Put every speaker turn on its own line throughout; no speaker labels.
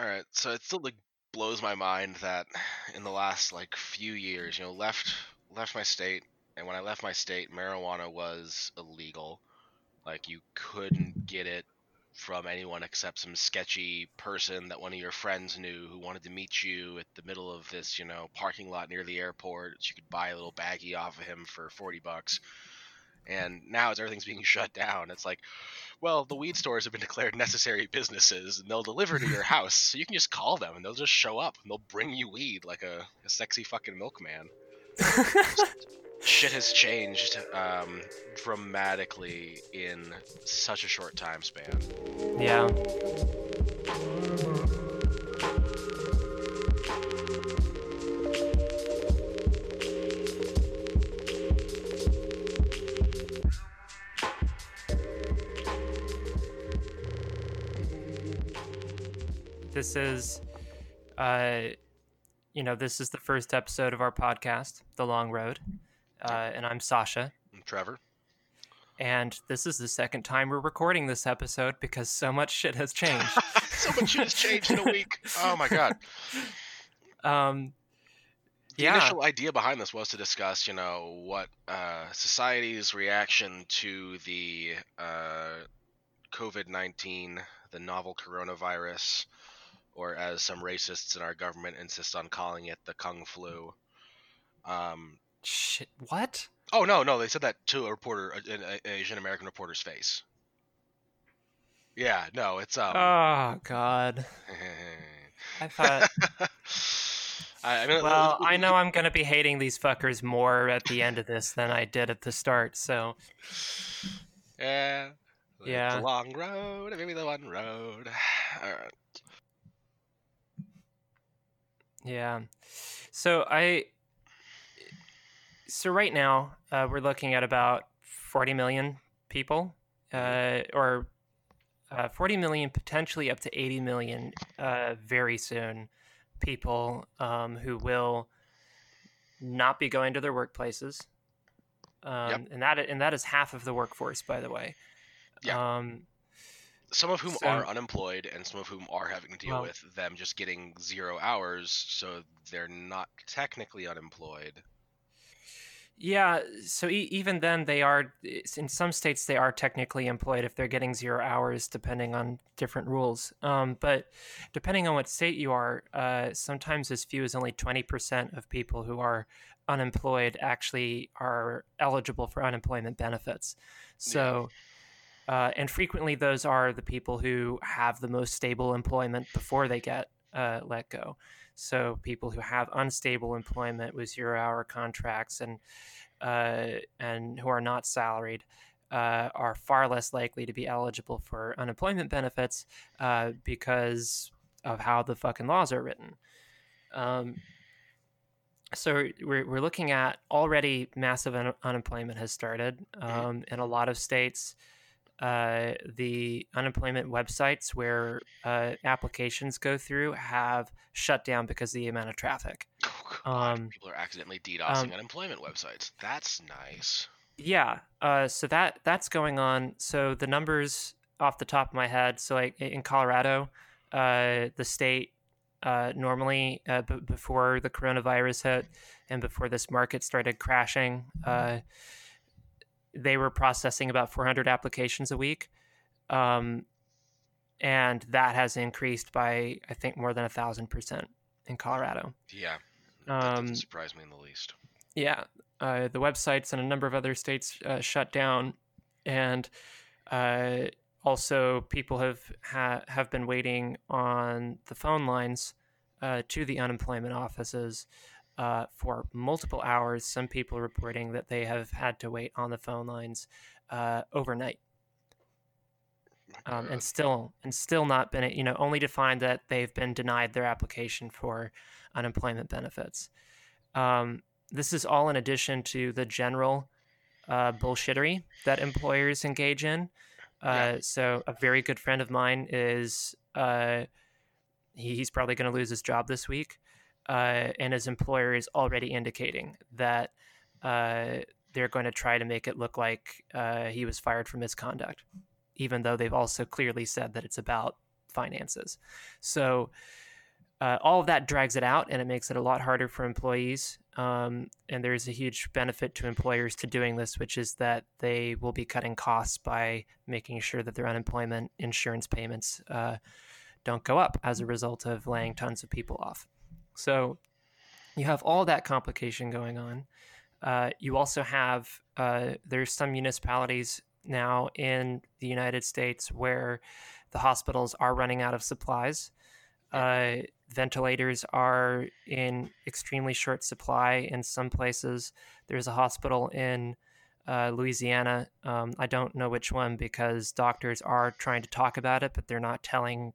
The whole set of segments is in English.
All right, so it still like blows my mind that in the last like few years, you know, left left my state, and when I left my state, marijuana was illegal. Like you couldn't get it from anyone except some sketchy person that one of your friends knew who wanted to meet you at the middle of this, you know, parking lot near the airport. You could buy a little baggie off of him for 40 bucks. And now as everything's being shut down, it's like, well, the weed stores have been declared necessary businesses and they'll deliver to your house. So you can just call them and they'll just show up and they'll bring you weed like a, a sexy fucking milkman. Shit has changed um, dramatically in such a short time span.
Yeah. This is, uh, you know, this is the first episode of our podcast, The Long Road. Uh, and I'm Sascha.
I'm Trevor.
And this is the second time we're recording this episode because so much shit has changed.
so much shit has changed in a week. Oh my god.
Um,
The
yeah.
initial idea behind this was to discuss, you know, what uh, society's reaction to the uh, COVID 19, the novel coronavirus, or as some racists in our government insist on calling it, the Kung Flu. Um,
Shit. What?
oh, no, no, they said that to a reporter, an Asian American reporter's face. Yeah, no, it's. um.
Oh God. I thought.
I, I mean,
Well,
we-
I know I'm gonna be hating these fuckers more at the end of this than I did at the start. So
Yeah.
Yeah.
long road, maybe the one road. All right.
Yeah. So I. So right now uh, we're looking at about 40 million people, uh, or uh, 40 million, potentially up to 80 million, uh, very soon. People um, who will not be going to their workplaces, um,
Yep.
and that and that is half of the workforce, by the way.
Yeah.
Um,
Some of whom
So-
are unemployed, and some of whom are having to deal
Well-
with them just getting zero hours, so they're not technically unemployed.
Yeah, so e- even then, they are in some states they are technically employed if they're getting zero hours, depending on different rules. Um, but depending on what state you are, uh, sometimes as few as only twenty percent of people who are unemployed actually are eligible for unemployment benefits. So, uh, and frequently those are the people who have the most stable employment before they get uh, let go. So people who have unstable employment with zero-hour contracts and uh, and who are not salaried uh, are far less likely to be eligible for unemployment benefits uh, because of how the fucking laws are written. Um, so we're, we're looking at already massive un- unemployment has started um, in a lot of states. Uh, the unemployment websites where uh, applications go through have shut down because of the amount of traffic.
Oh,
Um,
people are accidentally DDoSing
um,
unemployment websites. That's nice.
Yeah, uh, so that that's going on. So the numbers off the top of my head. So like in Colorado, uh, the state uh, normally uh, b- before the coronavirus hit and before this market started crashing, uh, they were processing about 400 applications a week, um, and that has increased by I think more than a thousand percent in Colorado.
Yeah. That
Um,
doesn't surprise me in the least.
yeah, uh, the websites in a number of other states uh, shut down, and uh, also people have ha- have been waiting on the phone lines uh, to the unemployment offices uh, for multiple hours. Some people reporting that they have had to wait on the phone lines uh, overnight, um, and still and still not been you know only to find that they've been denied their application for unemployment benefits. Um, this is all in addition to the general uh, bullshittery that employers engage in. Uh, So, a very good friend of mine is uh, he, he's probably going to lose his job this week, uh, and his employer is already indicating that uh, they're going to try to make it look like uh, he was fired for misconduct, even though they've also clearly said that it's about finances. So uh, all of that drags it out and it makes it a lot harder for employees. Um, and there's a huge benefit to employers to doing this, which is that they will be cutting costs by making sure that their unemployment insurance payments uh, don't go up as a result of laying tons of people off. So you have all that complication going on. Uh, you also have uh, there's some municipalities now in the United States where the hospitals are running out of supplies. Uh, ventilators are in extremely short supply in some places. There's a hospital in uh, Louisiana. Um, I don't know which one because doctors are trying to talk about it, but they're not telling.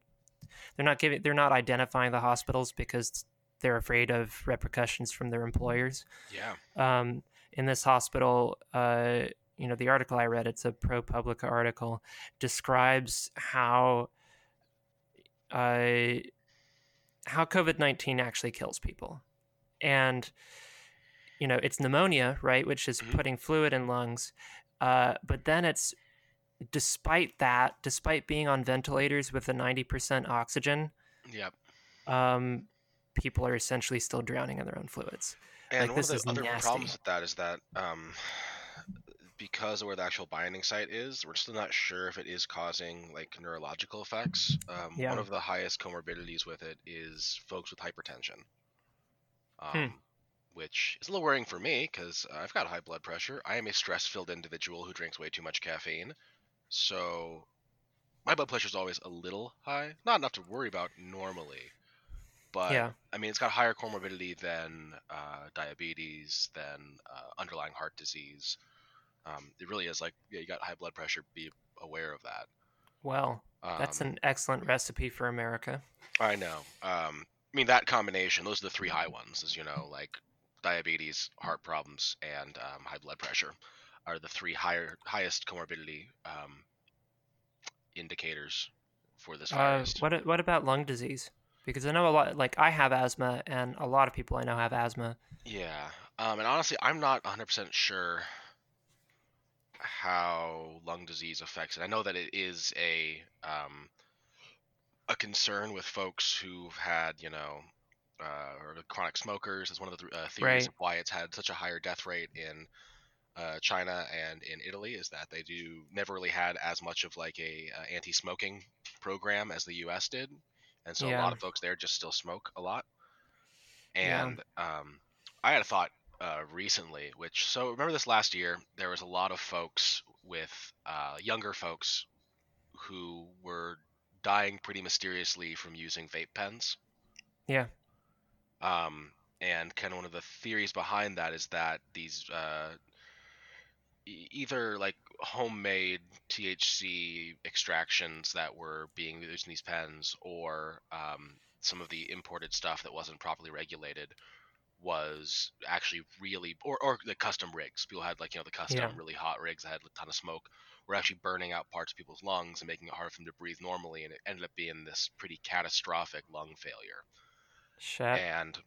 They're not giving. They're not identifying the hospitals because they're afraid of repercussions from their employers.
Yeah.
Um, in this hospital, uh, you know, the article I read, it's a ProPublica article, describes how uh, how COVID nineteen actually kills people, and you know, it's pneumonia, right, which is
Mhm.
putting fluid in lungs, uh, but then it's despite that, despite being on ventilators with a ninety percent oxygen,
Yep.
um, people are essentially still drowning in their own fluids.
And
Like,
one
this
of
is
the other
nasty.
problems with that is that um, because of where the actual binding site is, we're still not sure if it is causing like neurological effects. Um,
Yeah.
One of the highest comorbidities with it is folks with hypertension, um,
Hmm.
which is a little worrying for me because I've got high blood pressure. I am a stress-filled individual who drinks way too much caffeine, so my blood pressure is always a little high. Not enough to worry about normally, but
yeah,
I mean, it's got higher comorbidity than uh, diabetes, than uh, underlying heart disease. Um, it really is like, yeah, you got high blood pressure. Be aware of that.
well, that's
Um,
an excellent recipe for America.
I know. Um, I mean, that combination. Those are the three high ones. as you know, like diabetes, heart problems, and um, high blood pressure are the three higher highest comorbidity um, indicators for this
Uh,
virus.
what what about lung disease? Because I know a lot. Like I have asthma, and a lot of people I know have asthma.
Yeah. Um, and honestly, I'm not 100% sure how lung disease affects it. I know that it is a um, a concern with folks who've had, you know, uh, or the chronic smokers. That's one of the th- uh, theories
Right.
of why it's had such a higher death rate in uh, China and in Italy is that they do never really had as much of like a uh, anti-smoking program as the U.S. did, and so a lot of folks there just still smoke a lot.
Yeah.
And um, I had a thought uh, recently, which so remember this last year, there was a lot of folks with uh, younger folks who were dying pretty mysteriously from using vape pens.
Yeah.
Um, and kind of one of the theories behind that is that these uh, either like homemade THC extractions that were being used in these pens, or um, some of the imported stuff that wasn't properly regulated was actually really or, or the custom rigs people had like you know the custom
Yeah.
really hot rigs that had a ton of smoke were actually burning out parts of people's lungs and making it hard for them to breathe normally and it ended up being this pretty catastrophic lung failure
Shit.
and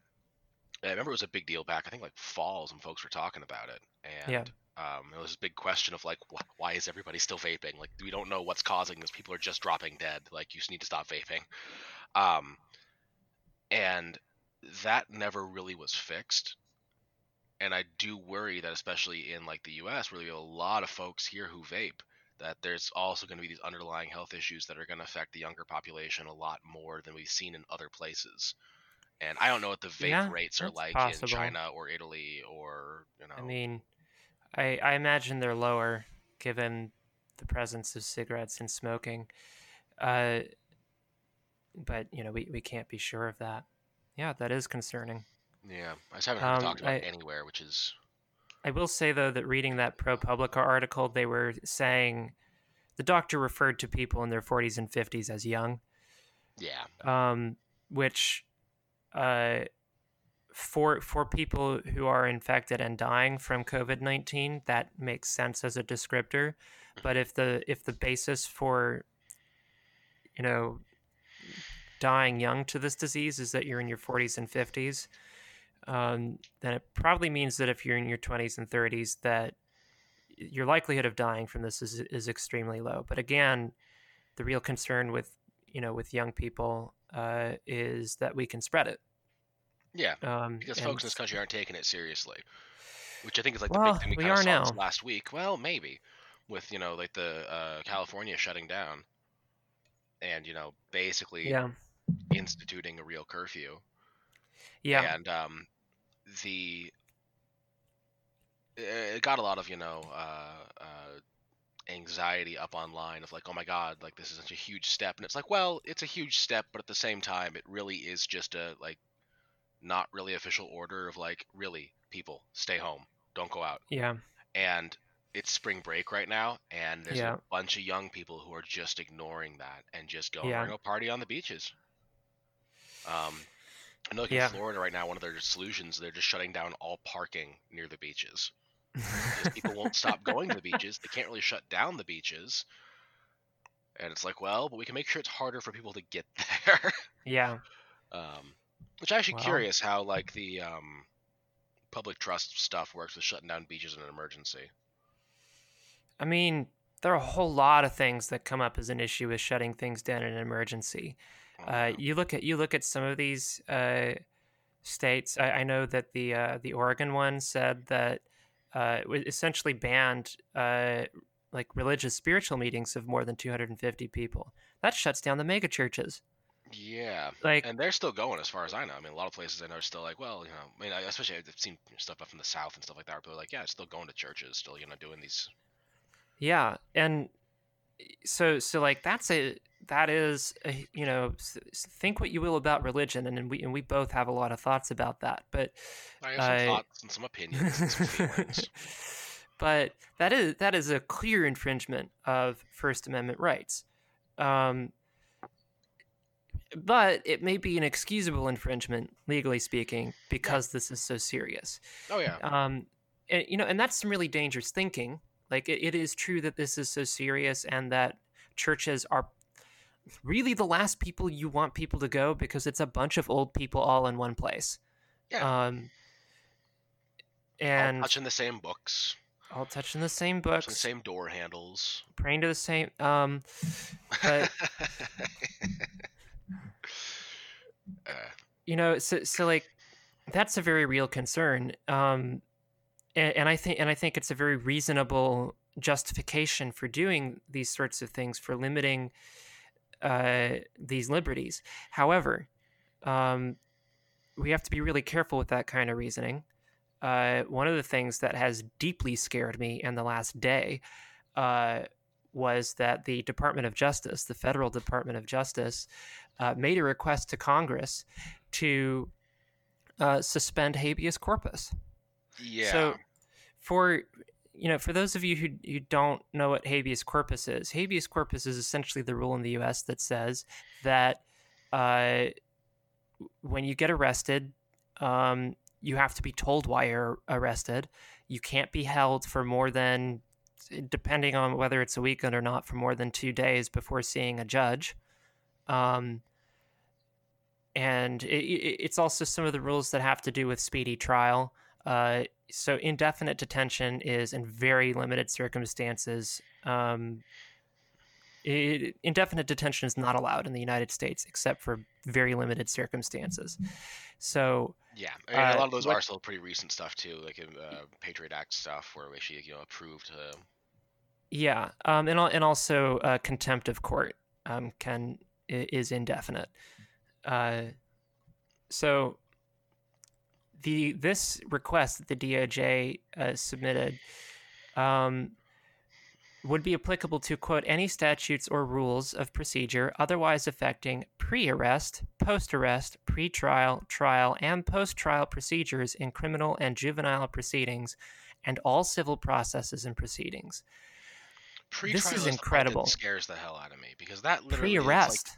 I remember it was a big deal back I think like falls when folks were talking about it and
Yeah.
Um, it was this big question of like wh- why is everybody still vaping? Like we don't know what's causing this. People are just dropping dead. Like you just need to stop vaping. Um, and that never really was fixed. And I do worry that especially in like the US where we have a lot of folks here who vape that there's also going to be these underlying health issues that are going to affect the younger population a lot more than we've seen in other places. And I don't know what the vape
Yeah,
rates are like
possible.
in China or Italy or you know
I mean, I I imagine they're lower given the presence of cigarettes and smoking. Uh, but you know, we, we can't be sure of that. Yeah, that is concerning.
yeah, I just haven't heard
Um,
talked about
I-
anywhere, which is
I will say though that reading that ProPublica article, they were saying the doctor referred to people in their 40s and 50s as young,
yeah,
um, which uh, for for people who are infected and dying from COVID 19, that makes sense as a descriptor. But if the if the basis for you know dying young to this disease is that you're in your 40s and 50s, um, then it probably means that if you're in your 20s and 30s, that your likelihood of dying from this is is extremely low. But again, the real concern with you know, with young people uh, is that we can spread it.
Yeah,
Um,
because
and
folks in this country aren't taking it seriously, which I think is like the
Well,
big thing we,
we
kind of saw
now.
last week. Well, maybe with you know like the uh, California shutting down and you know basically
yeah,
instituting a real curfew.
yeah,
and um, the it got a lot of you know uh, uh, anxiety up online of like oh my god like this is such a huge step and it's like well it's a huge step but at the same time it really is just a like not really official order of like really people stay home don't go out
yeah,
and it's spring break right now and there's
Yeah.
a bunch of young people who are just ignoring that and just going
Yeah.
we're gonna party on the beaches um I know like
Yeah.
in Florida right now one of their solutions they're just shutting down all parking near the beaches because people won't stop going to the beaches they can't really shut down the beaches and it's like well but we can make sure it's harder for people to get there
yeah.
um which I'm actually curious how like the um public trust stuff works with shutting down beaches in an emergency
I mean, there are a whole lot of things that come up as an issue with shutting things down in an emergency. Uh, you look at you look at some of these uh, states. I, I know that the uh, the Oregon one said that uh, it essentially banned uh, like religious spiritual meetings of more than 250 people. That shuts down the mega churches.
Yeah,
Like
and they're still going as far as I know. I mean, a lot of places I know are still like, well, you know, I mean, I- especially I've seen stuff up in the South and stuff like that. Where people are like, yeah, still going to churches, still, you know, doing these.
Yeah, and so so like that's a that is a, you know think what you will about religion, and, then we and we both have a lot of thoughts about that, but
I have some thoughts and some opinions and some feelings.
but that is that is a clear infringement of First Amendment rights. Um, but it may be an excusable infringement, legally speaking, because this is so serious.
Oh yeah,
um, and, you know, and that's some really dangerous thinking. Like it, it is true that this is so serious, and that churches are really the last people you want people to go because it's a bunch of old people all in one place.
Yeah.
Um,
all
and
touching the same books,
all touching the same books,
the same door handles.
praying to the same. Um, But- you know, so so like that's a very real concern. Um, and, and I think and I think it's a very reasonable justification for doing these sorts of things for limiting uh, these liberties. However, um, we have to be really careful with that kind of reasoning. Uh, one of the things that has deeply scared me in the last day uh, was that the Department of Justice, the federal Department of Justice, uh, made a request to Congress to uh, suspend habeas corpus.
yeah.
So, for you know, for those of you who, who don't know what habeas corpus is, habeas corpus is essentially the rule in the U.S. that says that uh, when you get arrested, um, you have to be told why you're arrested. You can't be held for more than, depending on whether it's a weekend or not, for more than two days before seeing a judge. Um, and it, it, it's also some of the rules that have to do with speedy trial. Uh, so indefinite detention is in very limited circumstances. Um, it, indefinite detention is not allowed in the United States except for very limited circumstances. So
Yeah, I mean, a
Uh,
lot of those
what-
are still pretty recent stuff too, like uh, Patriot Act stuff, where we actually you know approved. Uh,
yeah, um, and and also uh, contempt of court um, can is indefinite. Uh, so the this request that the DOJ uh, submitted um, would be applicable to quote any statutes or rules of procedure otherwise affecting pre-arrest, post-arrest, pre-trial, trial, and post-trial procedures in criminal and juvenile proceedings, and all civil processes and proceedings.
pre-trial
is
part that
incredible.
scares the hell out of me because that literally is,
Pre-arrest,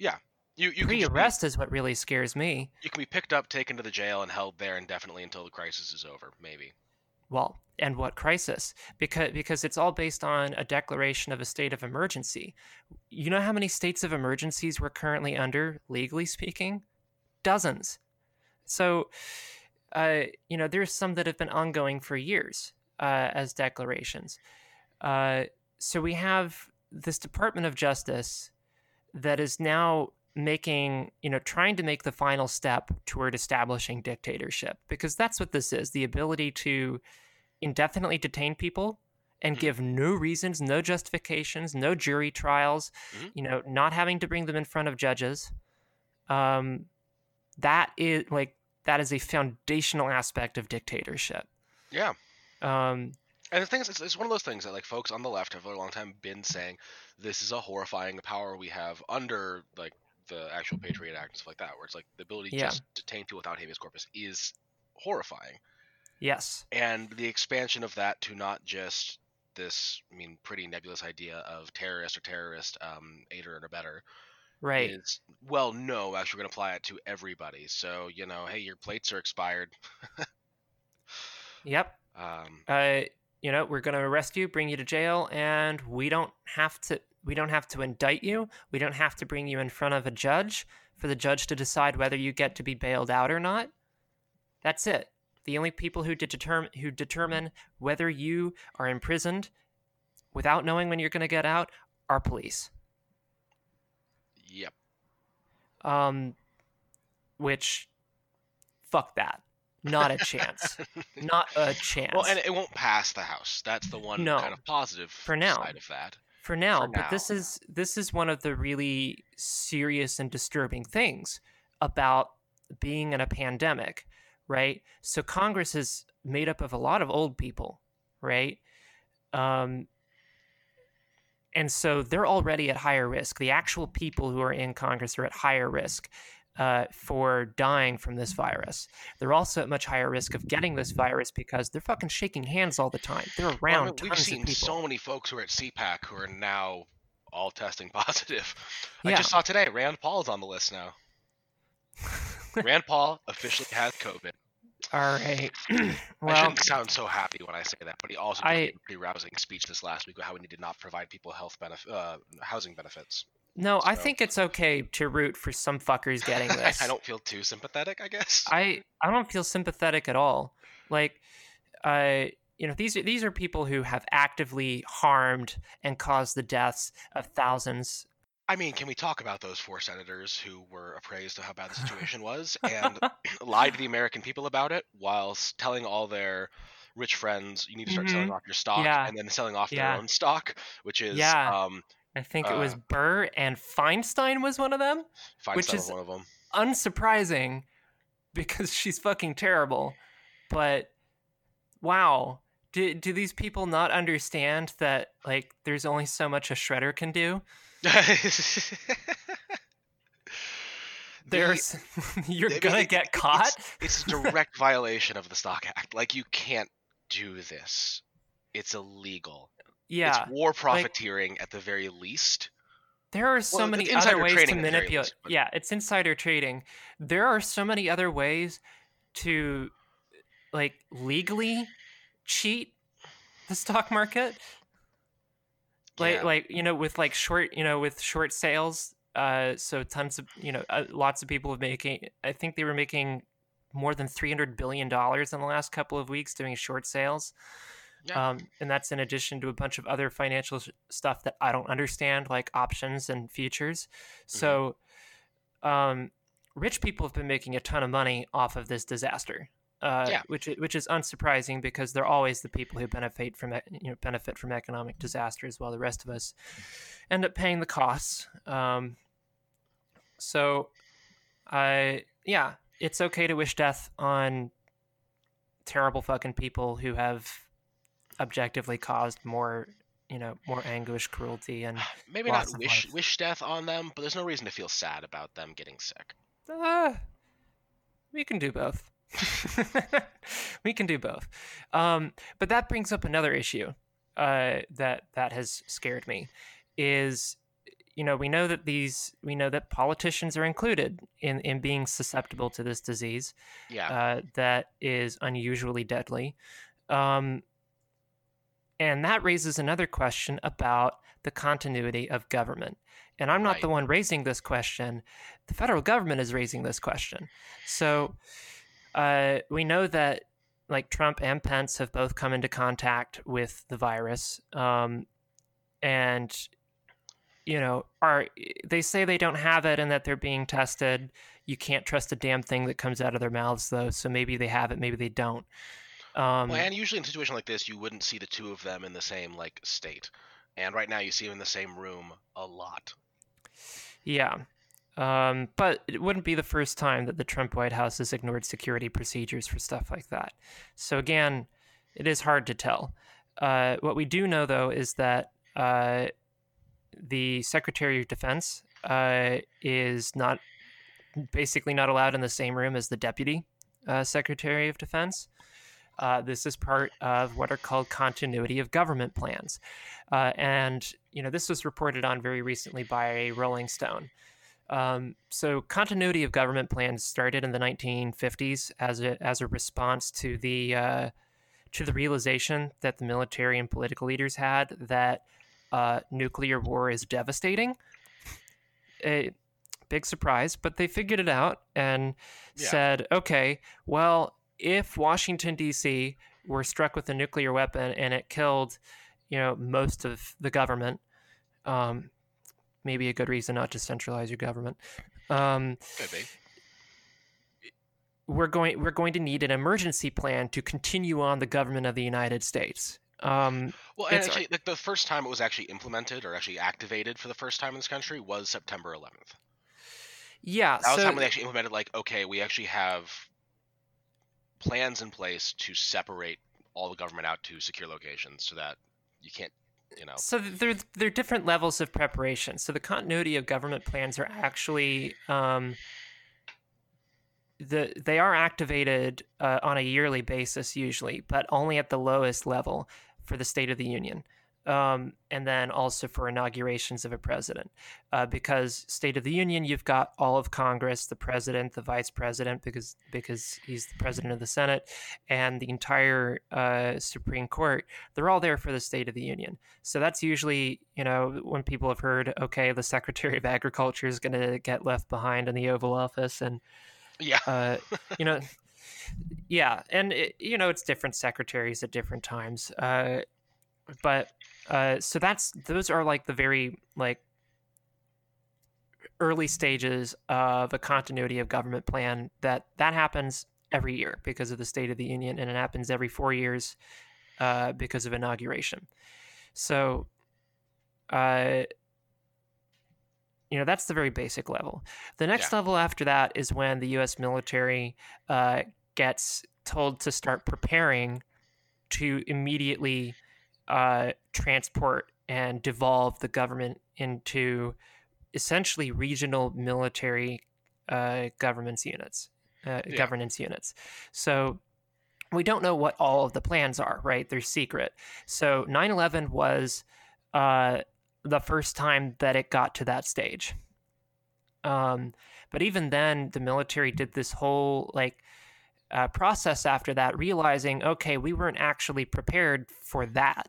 Like, you you can just be-
pre-arrest is what really scares me.
you can be picked up, taken to the jail, and held there indefinitely until the crisis is over. Maybe.
Well, and what crisis? Because because it's all based on a declaration of a state of emergency. You know how many states of emergencies we're currently under, legally speaking? Dozens. So, uh, you know, there's some that have been ongoing for years uh, as declarations. Uh, so we have this Department of Justice that is now making you know trying to make the final step toward establishing dictatorship because that's what this is the ability to indefinitely detain people and
Mhm.
give no reasons no justifications no jury trials
Mhm.
you know not having to bring them in front of judges um that is like that is a foundational aspect of dictatorship
Yeah.
um
And the thing is, it's, it's one of those things that like folks on the left have for a long time been saying, this is a horrifying power we have under like the actual Patriot Act and stuff like that, where it's like the ability
Yeah.
just to detain people without habeas corpus is horrifying.
Yes
And the expansion of that to not just this, I mean, pretty nebulous idea of terrorist or terrorist um, aider and abettor
right
is well, no, actually, we're going to apply it to everybody. So you know, hey, your plates are expired.
yep
Um,
uh, you know, we're going to arrest you, bring you to jail, and we don't have to. We don't have to indict you. We don't have to bring you in front of a judge for the judge to decide whether you get to be bailed out or not. That's it. The only people who determine who determine whether you are imprisoned without knowing when you're going to get out are police.
yep.
Um, which, fuck that. Not a chance. Not a chance.
Well, and it won't pass the House. That's the one
No.
kind of positive
For now.
side of that.
for now
for
but this is this is one of the really serious and disturbing things about being in a pandemic right so congress is made up of a lot of old people right um and so they're already at higher risk the actual people who are in congress are at higher risk uh, for dying from this virus. They're also at much higher risk of getting this virus because they're fucking shaking hands all the time. They're
Well, I
around
mean, we've seen so many folks who are at CPAC who are now all testing positive. I
Yeah.
just saw today Rand Paul's on the list now. Rand Paul officially has COVID.
All right. well, I
shouldn't sound so happy when I say that, but he also
I-
gave a pretty rousing speech this last week about how we need to not provide people health benefit, uh, housing benefits.
no, I think it's okay to root for some fuckers getting this.
I don't feel too sympathetic, I guess.
I I don't feel sympathetic at all. Like, uh, you know, these are these are people who have actively harmed and caused the deaths of thousands.
I mean, can we talk about those four senators who were appraised of how bad the situation was and lied to the American people about it while s- telling all their rich friends you need to start selling off your stock
Yeah.
and then selling off
Yeah.
their own stock, which is
Yeah.
um,
I think it was
Uh,
Burr and Feinstein was one of them. Which is-
was one of them.
Unsurprising, because she's fucking terrible. But wow, do do these people not understand that like there's only so much a shredder can do? There's you're
I
gonna
it-
get
it-
caught.
it's a direct violation of the Stock Act. Like you can't do this. It's illegal.
yeah,
It's war profiteering at the very least.
there are so
well,
many other ways to
trading at the very
manipulate.
least, but-
Yeah, it's insider trading. There are so many other ways to like legally cheat the stock market. Like
Yeah.
like you know with like short you know with short sales. Uh, so tons of you know uh, lots of people have making. I think they were making more than three hundred billion dollars in the last couple of weeks doing short sales.
Yeah.
Um, and that's in addition to a bunch of other financial s- stuff that I don't understand, like options and futures. So, um, rich people have been making a ton of money off of this disaster, uh,
Yeah.
which which is unsurprising because they're always the people who benefit from you know benefit from economic disasters, while the rest of us end up paying the costs. Um, so, I yeah, it's okay to wish death on terrible fucking people who have objectively caused more you know more anguish cruelty and
Maybe not wish
lives.
wish death on them, but there's no reason to feel sad about them getting sick.
uh, we can do both we can do both um, but that brings up another issue uh, that that has scared me is you know we know that these we know that politicians are included in in being susceptible to this disease
Yeah.
uh, that is unusually deadly. Um, and that raises another question about the continuity of government. And I'm not
Right.
the one raising this question. The federal government is raising this question. So uh, we know that like Trump and Pence have both come into contact with the virus. Um, and you know, are they say they don't have it and that they're being tested. You can't trust a damn thing that comes out of their mouths, though. So maybe they have it, maybe they don't. Um,
well, and usually in a situation like this, you wouldn't see the two of them in the same like state. And right now, you see them in the same room a lot.
Yeah. Um, but it wouldn't be the first time that the Trump White House has ignored security procedures for stuff like that. So again, it is hard to tell. Uh, what we do know, though, is that uh, the Secretary of Defense uh, is not basically not allowed in the same room as the Deputy uh, Secretary of Defense. Uh, this is part of what are called continuity of government plans, uh, and you know this was reported on very recently by Rolling Stone. Um, so continuity of government plans started in the 1950s as a as a response to the uh, to the realization that the military and political leaders had that uh, nuclear war is devastating. A big surprise, but they figured it out and yeah. said, okay, well, if Washington D.C. were struck with a nuclear weapon and it killed, you know, most of the government, um, maybe a good reason not to centralize your government. Um, we're going we're going to need an emergency plan to continue on the government of the United States. Um,
well, and actually, like the first time it was actually implemented or actually activated for the first time in this country was September 11th.
Yeah,
that was so, time when they actually implemented. Like, okay, we actually have plans in place to separate all the government out to secure locations so that you can't you know.
So there, there are different levels of preparation. So the continuity of government plans are actually um, the they are activated uh, on a yearly basis usually but only at the lowest level for the state of the union um, and then also for inaugurations of a president. Uh, because State of the Union, you've got all of Congress, the president, the vice president, because because he's the president of the Senate, and the entire uh, Supreme Court. They're all there for the State of the Union. So that's usually, you know, when people have heard, okay, the Secretary of Agriculture is going to get left behind in the Oval Office, and
yeah,
uh, you know. Yeah, and it, you know it's different secretaries at different times. Uh, but uh, so that's those are like the very like early stages of a continuity of government plan that that happens every year because of the State of the Union, and it happens every four years uh, because of inauguration. So, uh, you know, that's the very basic level. The next yeah. level after that is when the U.S. military uh, gets told to start preparing to immediately uh, transport and devolve the government into essentially regional military uh, governments units, uh, yeah. governance units. So we don't know what all of the plans are, right? They're secret. So 9 11 was uh, the first time that it got to that stage. Um, but even then, the military did this whole like uh, process after that, realizing, okay, we weren't actually prepared for that.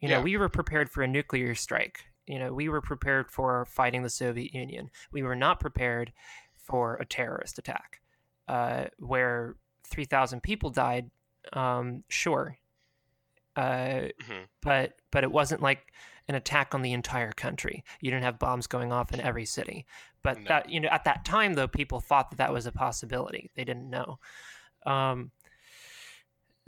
You know, yeah. we were prepared for a nuclear strike. You know, we were prepared for fighting the Soviet Union. We were not prepared for a terrorist attack uh, where 3,000 people died. Um, sure. Uh, mm-hmm. But but it wasn't like an attack on the entire country. You didn't have bombs going off in every city. But no. that you know at that time though, people thought that that was a possibility. They didn't know. Um,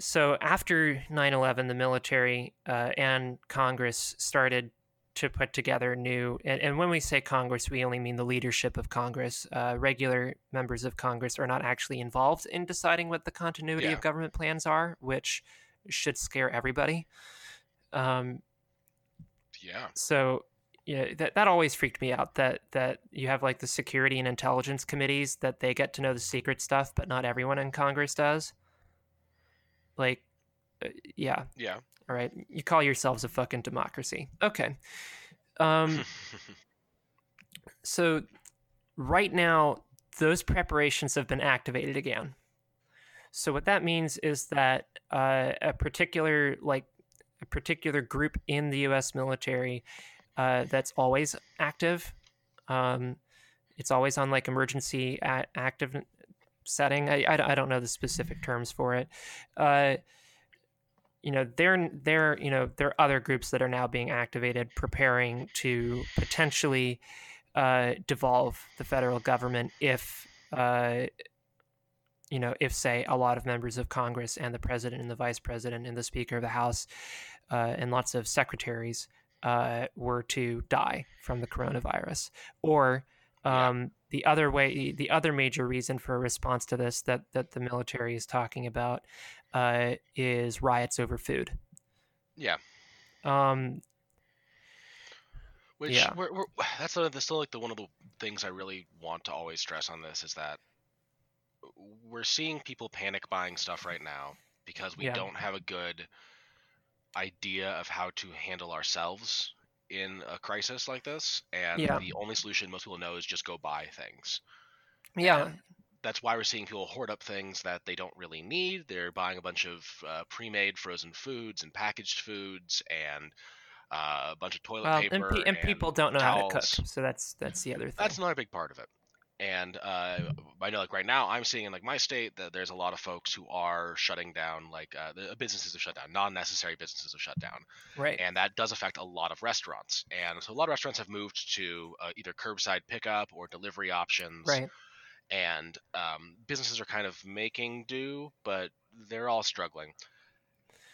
so after 9-11 the military uh, and congress started to put together new and, and, when we say congress we only mean the leadership of congress. Uh, regular members of congress are not actually involved in deciding what the continuity yeah. of government plans are which should scare everybody. Um,
yeah.
so yeah, that, that always freaked me out that that you have like the security and intelligence committees that they get to know the secret stuff but not everyone in congress does like, uh, yeah.
Yeah.
All right. You call yourselves a fucking democracy. Okay. Um, so right now, those preparations have been activated again. So what that means is that uh, a particular like a particular group in the U.S. military uh, that's always active. Um, it's always on like emergency active setting. I, I, I, don't know the specific terms for it. Uh, you know, there, there, you know, there are other groups that are now being activated, preparing to potentially uh, devolve the federal government if, uh, you know, if say a lot of members of Congress and the president and the vice president and the speaker of the House uh, and lots of secretaries uh, were to die from the coronavirus, or um. The other way, the other major reason for a response to this that that the military is talking about uh, is riots over food.
Yeah.
Um.
Which yeah. We're, we're, that's, a, that's still like the one of the things I really want to always stress on this is that we're seeing people panic buying stuff right now because we yeah. don't have a good idea of how to handle ourselves in a crisis like this, and yeah. the only solution most people know is just go buy things.
Yeah. And
that's why we're seeing people hoard up things that they don't really need. They're buying a bunch of uh, pre-made frozen foods and packaged foods and uh, a bunch of toilet well, paper.
And, pe- and, and people don't know towels. how to cook, so that's that's the other thing.
That's not a big part of it and uh, I know like right now I'm seeing in like my state that there's a lot of folks who are shutting down like uh, the businesses have shut down non-necessary businesses have shut down
right.
and that does affect a lot of restaurants and so a lot of restaurants have moved to uh, either curbside pickup or delivery options
right.
and um, businesses are kind of making do but they're all struggling.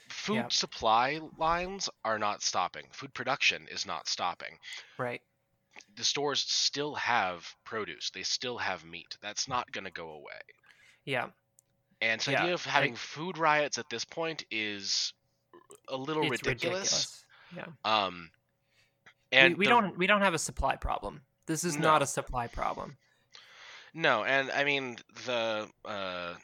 Food yeah. supply lines are not stopping. Food production is not stopping.
Right
the stores still have produce. They still have meat. That's not going to go away.
Yeah.
And so the
yeah.
idea of having food riots at this point is a little ridiculous.
ridiculous.
Yeah. Um, and
we, we the, don't we don't have a supply problem. This is no. not a supply problem.
No, and I mean the uh,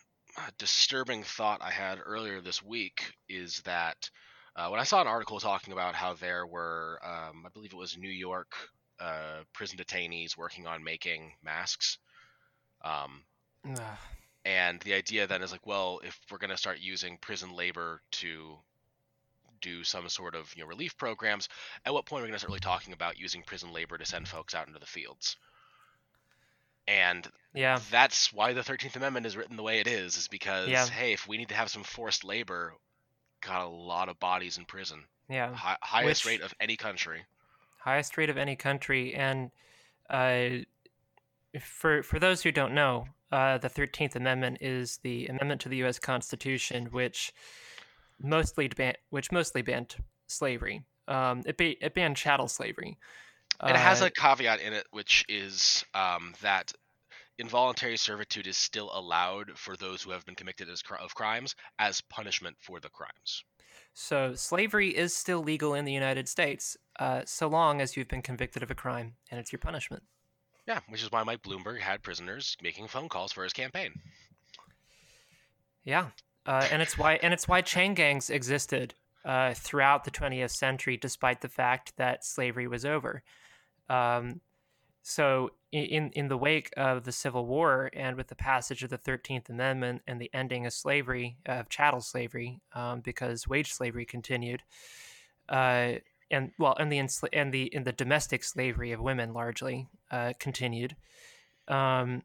disturbing thought I had earlier this week is that uh, when I saw an article talking about how there were, um, I believe it was New York uh, prison detainees working on making masks. Um, and the idea then is like, well, if we're going to start using prison labor to do some sort of you know relief programs, at what point are we going to start really talking about using prison labor to send folks out into the fields? And
yeah,
that's why the Thirteenth Amendment is written the way it is, is because yeah. hey, if we need to have some forced labor, got a lot of bodies in prison.
Yeah,
Hi- highest Which, rate of any country
highest rate of any country. And uh, for for those who don't know, uh, the Thirteenth Amendment is the amendment to the U.S. Constitution, which mostly ban- which mostly banned slavery. Um, it, it banned chattel slavery.
And it has uh, a caveat in it, which is um, that involuntary servitude is still allowed for those who have been convicted as, of crimes as punishment for the crimes.
So slavery is still legal in the United States, uh, so long as you've been convicted of a crime and it's your punishment.
Yeah, which is why Mike Bloomberg had prisoners making phone calls for his campaign.
Yeah, uh, and it's why and it's why chain gangs existed uh, throughout the 20th century, despite the fact that slavery was over. Um, so, in in the wake of the Civil War and with the passage of the Thirteenth Amendment and the ending of slavery, of chattel slavery, um, because wage slavery continued, uh, and well, and the and the in the domestic slavery of women largely uh, continued. Um,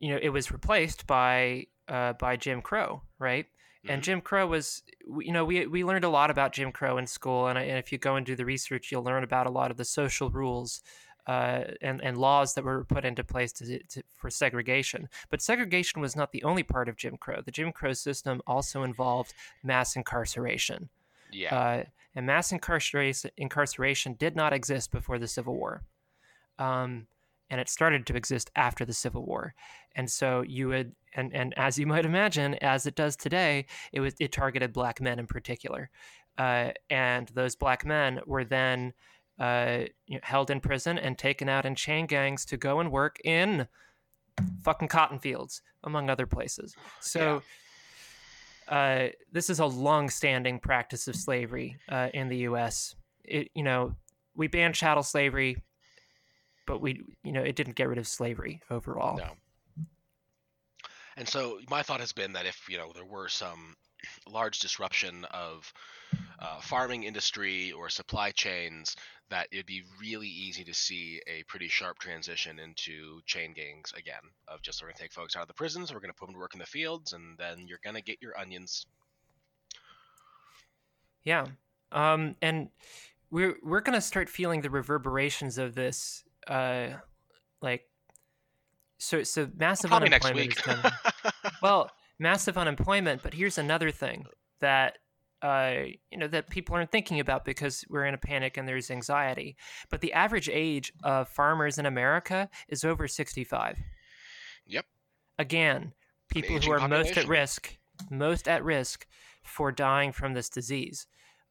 you know, it was replaced by uh, by Jim Crow, right? And mm-hmm. Jim Crow was, you know, we we learned a lot about Jim Crow in school, and, and if you go and do the research, you'll learn about a lot of the social rules uh, and and laws that were put into place to, to, for segregation. But segregation was not the only part of Jim Crow. The Jim Crow system also involved mass incarceration.
Yeah.
Uh, and mass incarceration incarceration did not exist before the Civil War. Um, and it started to exist after the Civil War. And so you would, and, and as you might imagine, as it does today, it was it targeted black men in particular, uh, and those black men were then uh, you know, held in prison and taken out in chain gangs to go and work in fucking cotton fields, among other places. So. Yeah. Uh, this is a long-standing practice of slavery uh, in the U.S. It, you know, we banned chattel slavery but we you know it didn't get rid of slavery overall.
No. And so my thought has been that if you know there were some large disruption of uh, farming industry or supply chains, that it'd be really easy to see a pretty sharp transition into chain gangs again. Of just we're gonna take folks out of the prisons, we're gonna put them to work in the fields, and then you're gonna get your onions.
Yeah. Um, and we're we're gonna start feeling the reverberations of this. Uh, like, so so massive
next
unemployment well, massive unemployment. But here's another thing that uh, you know that people aren't thinking about because we're in a panic and there's anxiety. But the average age of farmers in America is over 65.
Yep.
Again, people who are most at risk, most at risk for dying from this disease.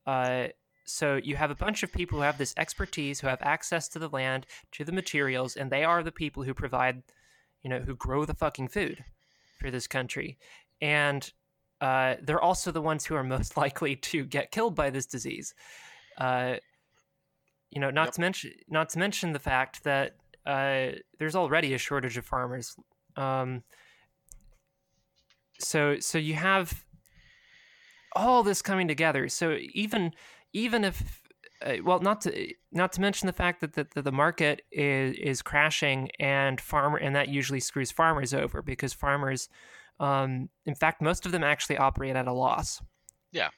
Uh, so you have a bunch of people who have this expertise, who have access to the land, to the materials, and they are the people who provide, you know, who grow the fucking food for this country. And uh, they're also the ones who are most likely to get killed by this disease. Uh, you know, not
Yep.
to mention, not to mention the fact that uh, there's already a shortage of farmers. Um, so, so you have all this coming together. So even, even if, uh, well, not to not to mention the fact that the, the market is is crashing and farmer and that usually screws farmers over because farmers um, in fact, most of them actually operate at a loss.
Yeah.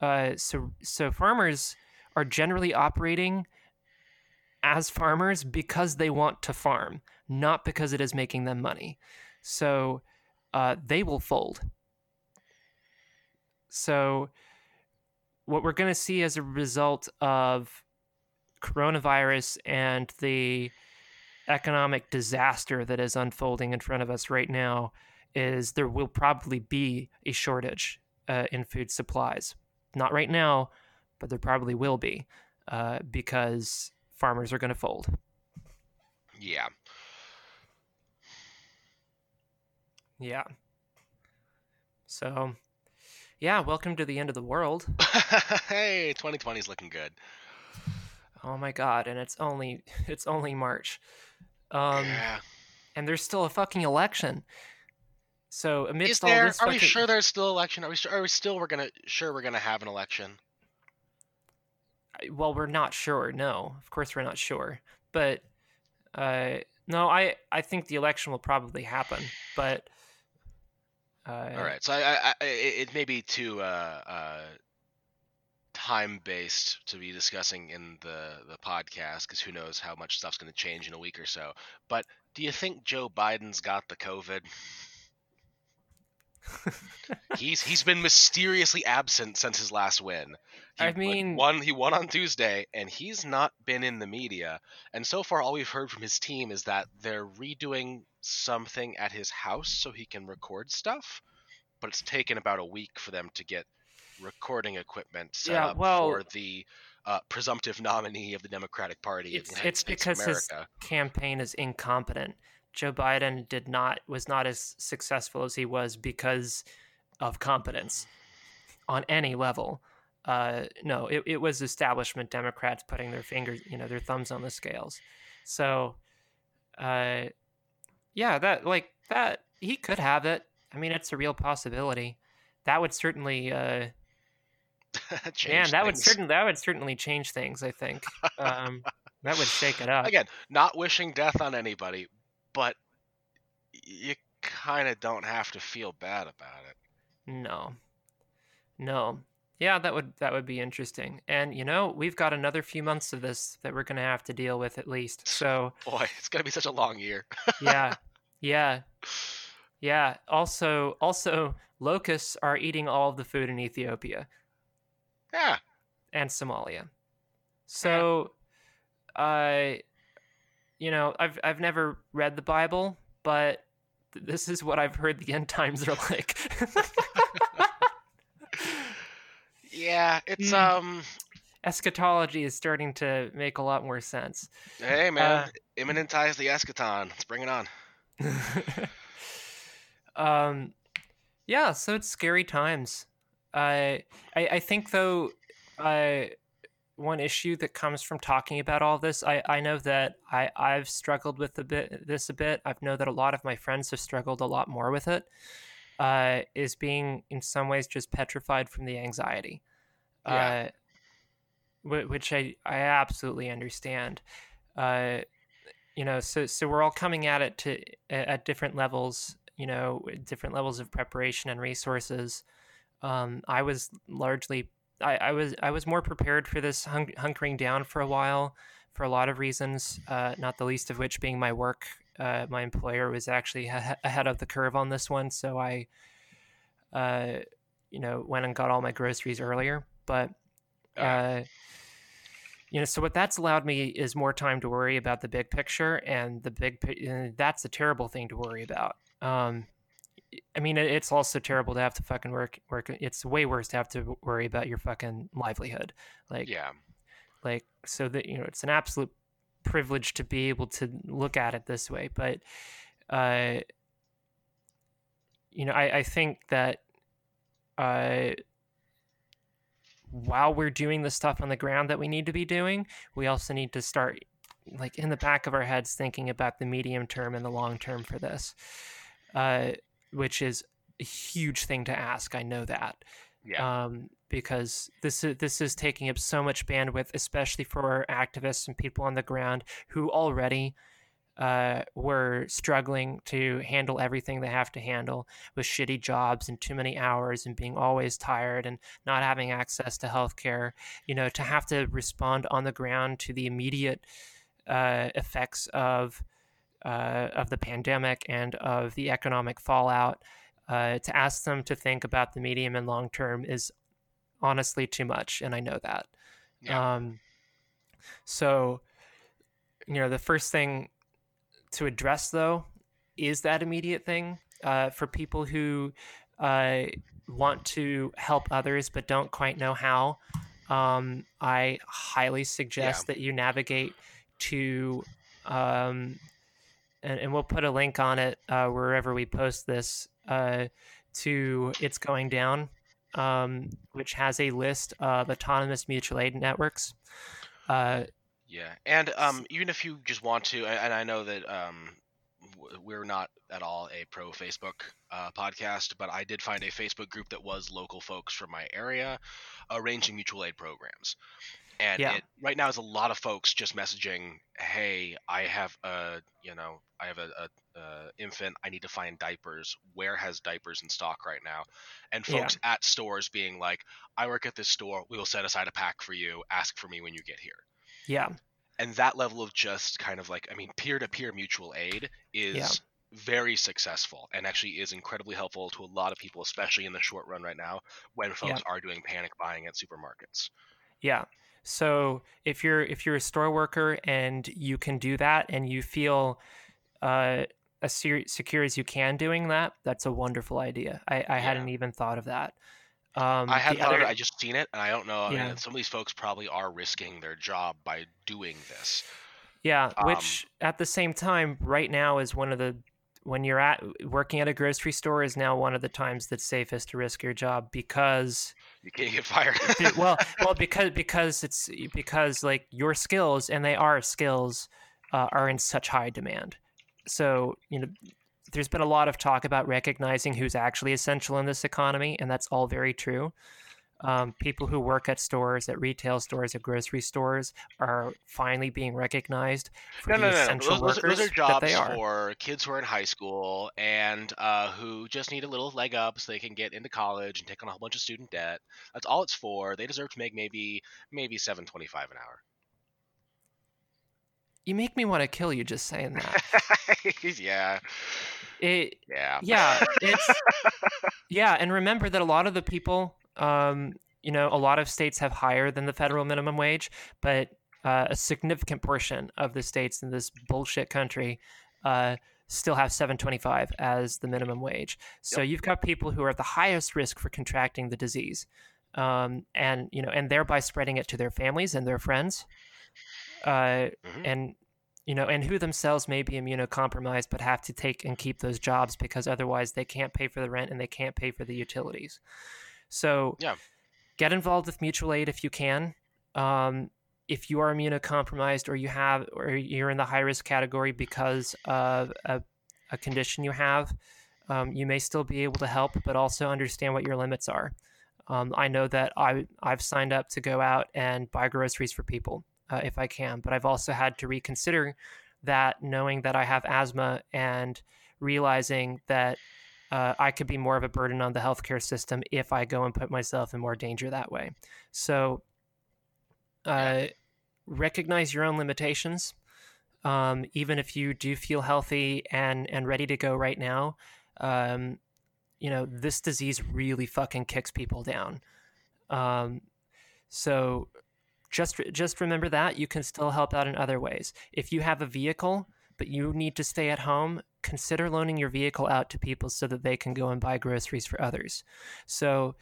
Uh, so so farmers are generally operating as farmers because they want to farm, not because it is making them money. So uh, they will fold. So what we're going to see as a result of coronavirus and the economic disaster that is unfolding in front of us right now is there will probably be a shortage uh, in food supplies. Not right now, but there probably will be uh, because farmers are going to fold.
Yeah.
Yeah. So, yeah, welcome to the end of the world.
hey, 2020 is looking good.
Oh my god, and it's only it's only March. Um
yeah.
and there's still a fucking election. So amidst
Is
all
there?
this
Are we sure there's still election? Are we? Sure, are we still? We're gonna sure we're gonna have an election.
well we're not sure no of course we're not sure but uh no i i think the election will probably happen but uh
All right. So I, I, I it may be too uh, uh, time based to be discussing in the the podcast because who knows how much stuff's going to change in a week or so. But do you think Joe Biden's got the COVID? He's he's been mysteriously absent since his last win. He,
I
like,
mean-
won he won on Tuesday, and he's not been in the media. And so far, all we've heard from his team is that they're redoing something at his house so he can record stuff. But it's taken about a week for them to get recording equipment set
Yeah,
up
well-
for the uh, presumptive nominee of the Democratic Party
It's-
the
it's because
of
his-
America.
campaign is incompetent joe biden did not was not as successful as he was because of competence on any level. Uh no it, it was establishment democrats putting their fingers you know their thumbs on the scales. So uh yeah that like that he could have it. I mean it's a real possibility. That would certainly uh
Change
man that would
things.
certainly that would certainly change things i think. Um that would shake it up.
Again not wishing death on anybody but you kind of don't have to feel bad about it
No. No. Yeah, that would that would be interesting. And you know, we've got another few months of this that we're going to have to deal with at least. So,
boy it's gonna be such a long year
yeah. yeah. Yeah, also also locusts are eating all of the food in Ethiopia
yeah
and Somalia. So, I you know, I've I've never read the Bible, but th- this is what I've heard the end times are like.
yeah it's
Mm.
um
Eschatology is starting to make a lot more sense.
hey man
Uh,
immanentize the eschaton let's bring it on
um, yeah, so it's scary times. I I, I think though, I one issue that comes from talking about all this, I, I know that I I've struggled with a bit this a bit. I know that a lot of my friends have struggled a lot more with it. Uh, is being in some ways just petrified from the anxiety.
Yeah.
Uh, which I I absolutely understand. Uh, you know, so so we're all coming at it to at different levels. You know, different levels of preparation and resources. Um, I was largely I, I was I was more prepared for this hunk- hunkering down for a while for a lot of reasons, uh, not the least of which being my work. Uh, my employer was actually ha- ahead of the curve on this one, so I, uh, you know, went and got all my groceries earlier. But, uh, you know, so what that's allowed me is more time to worry about the big picture, and the big pi- that's a terrible thing to worry about. Um, I mean, it's also terrible to have to fucking work. Work. It's way worse to have to worry about your fucking livelihood. Like,
yeah,
like so that you know, it's an absolute privilege to be able to look at it this way. But, uh, you know, I, I think that, uh, while we're doing the stuff on the ground that we need to be doing, we also need to start, like, in the back of our heads, thinking about the medium term and the long term for this. Uh, which is a huge thing to ask. I know that.
Yeah.
Um, because this is this is taking up so much bandwidth, especially for activists and people on the ground who already uh, were struggling to handle everything they have to handle with shitty jobs and too many hours and being always tired and not having access to healthcare. You know, to have to respond on the ground to the immediate uh, effects of uh, of the pandemic and of the economic fallout, uh, to ask them to think about the medium and long term is honestly too much, and I know that.
Yeah.
Um, so, you know, the first thing to address though is that immediate thing uh, for people who uh, want to help others but don't quite know how. Um, I highly suggest
Yeah.
that you navigate to um, and, and we'll put a link on it uh, wherever we post this uh, to it's going down um, which has a list of autonomous mutual aid networks uh,
Yeah, and um, even if you just want to, and I know that um, we're not at all a pro Facebook uh, podcast, but I did find a Facebook group that was local folks from my area arranging mutual aid programs. And
Yeah.
it, right now is a lot of folks just messaging, "Hey, I have a, you know, I have a, a, a infant. I need to find diapers. Where has diapers in stock right now?" And
Yeah.
folks at stores being like, "I work at this store. We will set aside a pack for you. Ask for me when you get here."
yeah
and that level of just kind of like i mean peer-to-peer mutual aid is
Yeah.
very successful and actually is incredibly helpful to a lot of people especially in the short run right now when folks are doing panic buying at supermarkets
Yeah. So if you're if you're a store worker and you can do that and you feel uh, as ser- secure as you can doing that, that's a wonderful idea. I, I hadn't even thought of that. Um,
i had thought of it i just seen it and i don't know I
Yeah.
mean, some of these folks probably are risking their job by doing this
Yeah,
Um,
which at the same time, right now is one of the when you're at working at a grocery store is now one of the times that's safest to risk your job because
you can't get fired
well, well, because because it's because like your skills and they are skills uh, are in such high demand. So you know, there's been a lot of talk about recognizing who's actually essential in this economy, and that's all very true. Um, people who work at stores, at retail stores, at grocery stores, are finally being recognized for
no,
the
no, no, no.
essential
Those, those,
workers
those are
that they are.
for kids who are in high school and uh, who just need a little leg up so they can get into college and take on a whole bunch of student debt. That's all it's for. They deserve to make maybe maybe seven twenty five an hour.
You make me want to kill you just saying that.
yeah,
it,
yeah,
yeah it's yeah and remember that a lot of the people um, you know a lot of states have higher than the federal minimum wage but uh, a significant portion of the states in this bullshit country uh, still have 725 as the minimum wage so you've got people who are at the highest risk for contracting the disease um, and you know and thereby spreading it to their families and their friends uh,
Mhm.
and you know, and who themselves may be immunocompromised but have to take and keep those jobs because otherwise they can't pay for the rent and they can't pay for the utilities. So,
Yeah.
get involved with mutual aid if you can. Um, if you are immunocompromised or you have or you're in the high risk category because of a, a condition you have, um, you may still be able to help, but also understand what your limits are. Um, I know that I I've signed up to go out and buy groceries for people uh, if I can, but I've also had to reconsider that, knowing that I have asthma and realizing that uh, I could be more of a burden on the healthcare system if I go and put myself in more danger that way. So, uh, recognize your own limitations. Um, even if you do feel healthy and and ready to go right now, um, you know this disease really fucking kicks people down. Um, so just just remember that you can still help out in other ways. If you have a vehicle but you need to stay at home, consider loaning your vehicle out to people so that they can go and buy groceries for others. So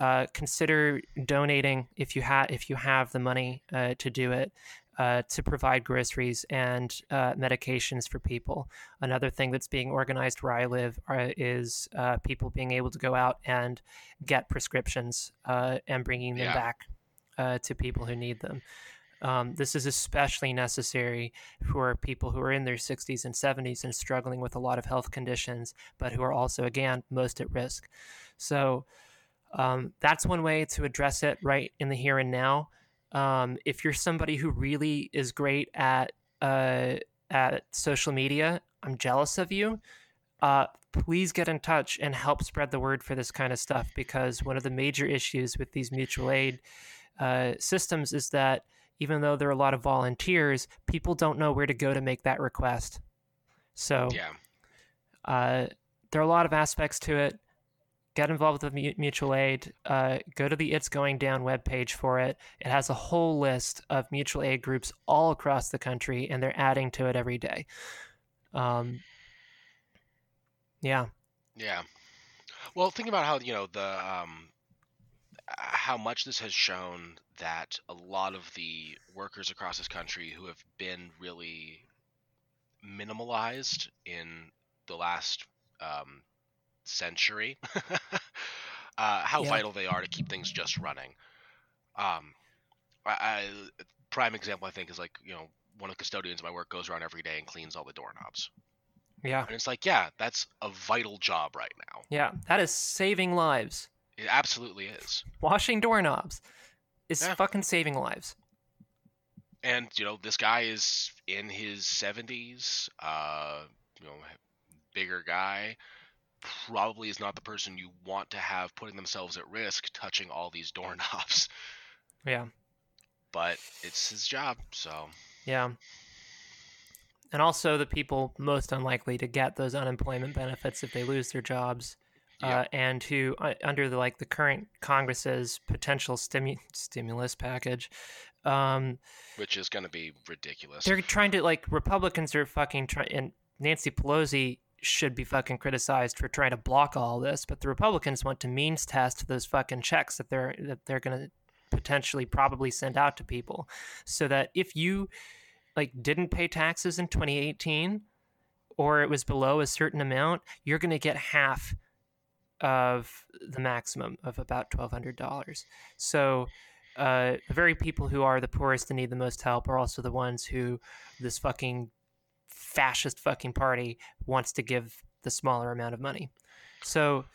uh, consider donating if you have if you have the money uh, to do it. Uh, to provide groceries and uh, medications for people. Another thing that's being organized where I live are, uh, is uh, people being able to go out and get prescriptions uh, and bringing them yeah. back uh, to people who need them. Um, this is especially necessary for people who are in their 60s and 70s and struggling with a lot of health conditions, but who are also, again, most at risk. So um, that's one way to address it right in the here and now. Um, if you're somebody who really is great at uh, at social media, I'm jealous of you. Uh, please get in touch and help spread the word for this kind of stuff because one of the major issues with these mutual aid uh, systems is that even though there are a lot of volunteers, people don't know where to go to make that request. So,
yeah,
uh, there are a lot of aspects to it. Get involved with mutual aid uh, go to the it's going down webpage for it. It has a whole list of mutual aid groups all across the country and they're adding to it every day. Um, yeah.
Yeah. Well think about how you know the um, how much this has shown that a lot of the workers across this country who have been really minimalized in the last um, century, uh, how yeah. vital they are to keep things just running. Um, I, I, prime example I think is like you know one of the custodians of my work goes around every day and cleans all the doorknobs.
Yeah,
and it's like yeah, that's a vital job right now.
Yeah, that is saving lives.
It absolutely is.
Washing doorknobs is yeah. fucking saving lives.
And you know this guy is in his seventies. Uh, you know, bigger guy probably is not the person you want to have putting themselves at risk touching all these doorknobs.
Yeah.
But it's his job, so.
Yeah. And also the people most unlikely to get those unemployment benefits if they lose their jobs. Uh, and who, uh, under the like the current Congress's potential stimu- stimulus package, um,
which is going to be ridiculous.
They're trying to like Republicans are fucking trying, and Nancy Pelosi should be fucking criticized for trying to block all this, but the Republicans want to means test those fucking checks that they're that they're going to potentially probably send out to people so that if you like didn't pay taxes in 2018 or it was below a certain amount, you're going to get half of the maximum of about $1200. So uh, the very people who are the poorest and need the most help are also the ones who this fucking fascist fucking party wants to give the smaller amount of money. So.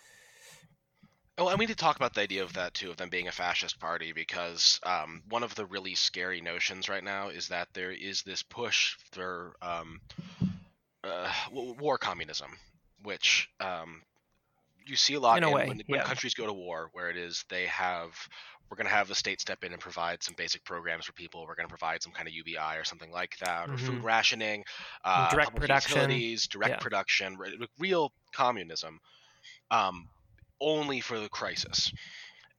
Oh, and we need to talk about the idea of that too, of them being a fascist party, because um, one of the really scary notions right now is that there is this push for um, uh, war communism, which um, you see a lot in, a way, when, yeah. when countries go to war, where it is they have we're going to have the state step in and provide some basic programs for people. We're going to provide some kind of UBI or something like that, or mm-hmm. food rationing, uh,
direct production,
direct yeah. production, real communism, um, only for the crisis.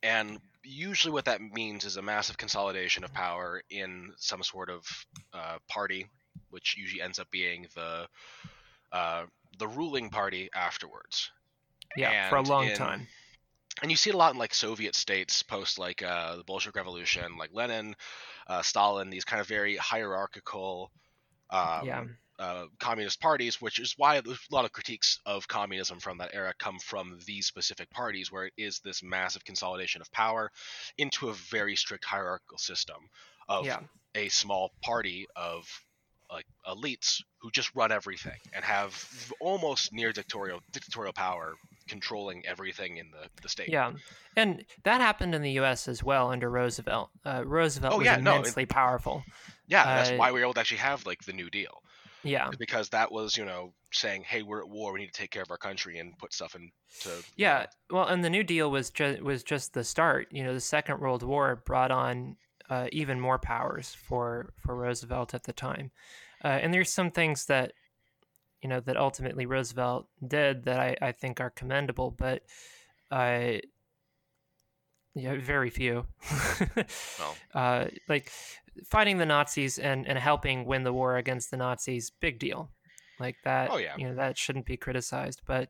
And usually, what that means is a massive consolidation of power in some sort of uh, party, which usually ends up being the uh, the ruling party afterwards.
Yeah, for a long in, time
and you see it a lot in like Soviet states post like uh, the Bolshevik Revolution, like Lenin, uh, Stalin, these kind of very hierarchical um, yeah. uh, communist parties, which is why a lot of critiques of communism from that era come from these specific parties, where it is this massive consolidation of power into a very strict hierarchical system of yeah. a small party of like elites who just run everything and have almost near dictatorial dictatorial power controlling everything in the, the state.
Yeah, and that happened in the U.S. as well under Roosevelt. Uh, Roosevelt oh, was yeah, immensely no, it, powerful.
Yeah, uh, that's why we were able to actually have like the New Deal.
Yeah.
because that was you know saying hey we're at war we need to take care of our country and put stuff into
Yeah.
know,
Well, and the New Deal was just was just the start. You know, the Second World War brought on uh, even more powers for for Roosevelt at the time. Uh, and there's some things that you know that ultimately Roosevelt did that I, I think are commendable, but uh, yeah, very few.
well
uh, like fighting the Nazis and, and helping win the war against the Nazis, big deal. Like that,
Oh, yeah.
you know, that shouldn't be criticized. But,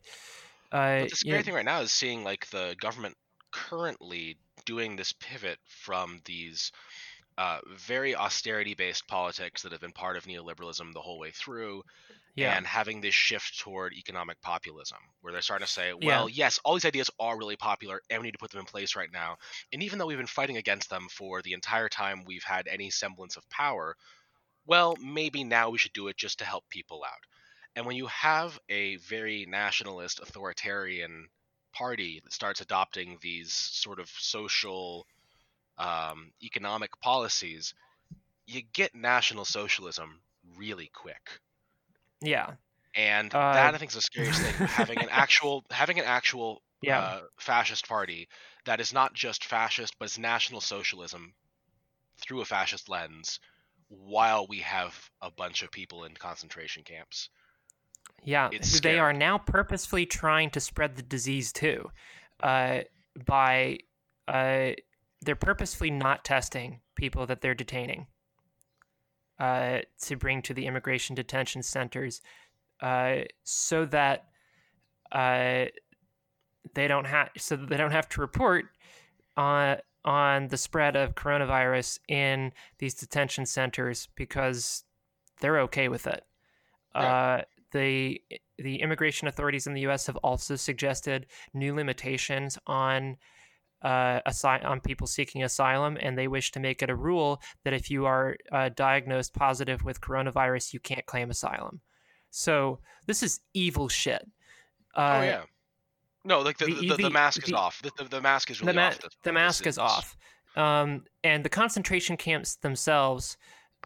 uh,
But the scary
know,
thing right now is seeing like the government currently doing this pivot from these uh, very austerity-based politics that have been part of neoliberalism the whole way through,
yeah,
and having this shift toward economic populism, where they're starting to say,
Yeah.
well, yes, all these ideas are really popular, and we need to put them in place right now. And even though we've been fighting against them for the entire time we've had any semblance of power, well, maybe now we should do it just to help people out. And when you have a very nationalist, authoritarian party that starts adopting these sort of social, um, economic policies, you get National Socialism really quick.
Yeah,
And
Uh,
that I think is the scariest thing. Having an actual having an actual
yeah,
uh, fascist party that is not just fascist, but is National Socialism through a fascist lens, while we have a bunch of people in concentration camps.
yeah.
it's
they are now purposefully trying to spread the disease too, uh, by, uh, they're purposefully not testing people that they're detaining, uh, to bring to the immigration detention centers, uh, so that, uh, they don't have so that they don't have to report on on the spread of coronavirus in these detention centers because they're okay with it.
Right.
Uh, the the immigration authorities in the U.S. have also suggested new limitations on uh, asy- on people seeking asylum, and they wish to make it a rule that if you are uh, diagnosed positive with coronavirus, you can't claim asylum. So this is evil shit. Uh,
oh yeah. No, like the
the-
the, the, mask is off. The, the, the mask is really
the, ma-
off.
the mask
This
is off. Um, and the concentration camps themselves,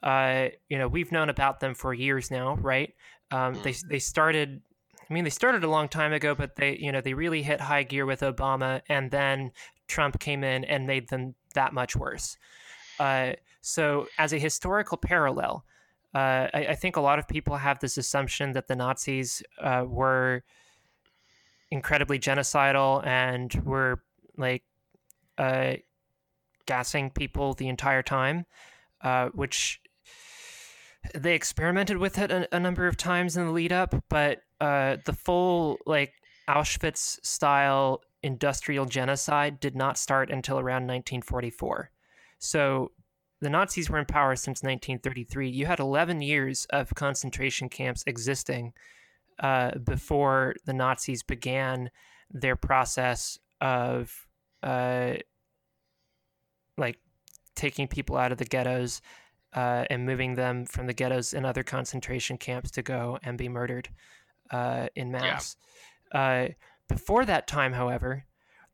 uh, you know, we've known about them for years now, right? Um, They they started. I mean, they started a long time ago, but they, you know, they really hit high gear with Obama, and then Trump came in and made them that much worse. Uh, so, as a historical parallel, uh, I, I think a lot of people have this assumption that the Nazis uh, were incredibly genocidal and were like uh, gassing people the entire time, uh, which they experimented with it a, a number of times in the lead up, but uh, the full like Auschwitz style industrial genocide did not start until around 1944. So the Nazis were in power since 1933. You had 11 years of concentration camps existing uh, before the Nazis began their process of uh, like taking people out of the ghettos uh, and moving them from the ghettos and other concentration camps to go and be murdered uh, in mass. Uh, before that time, however,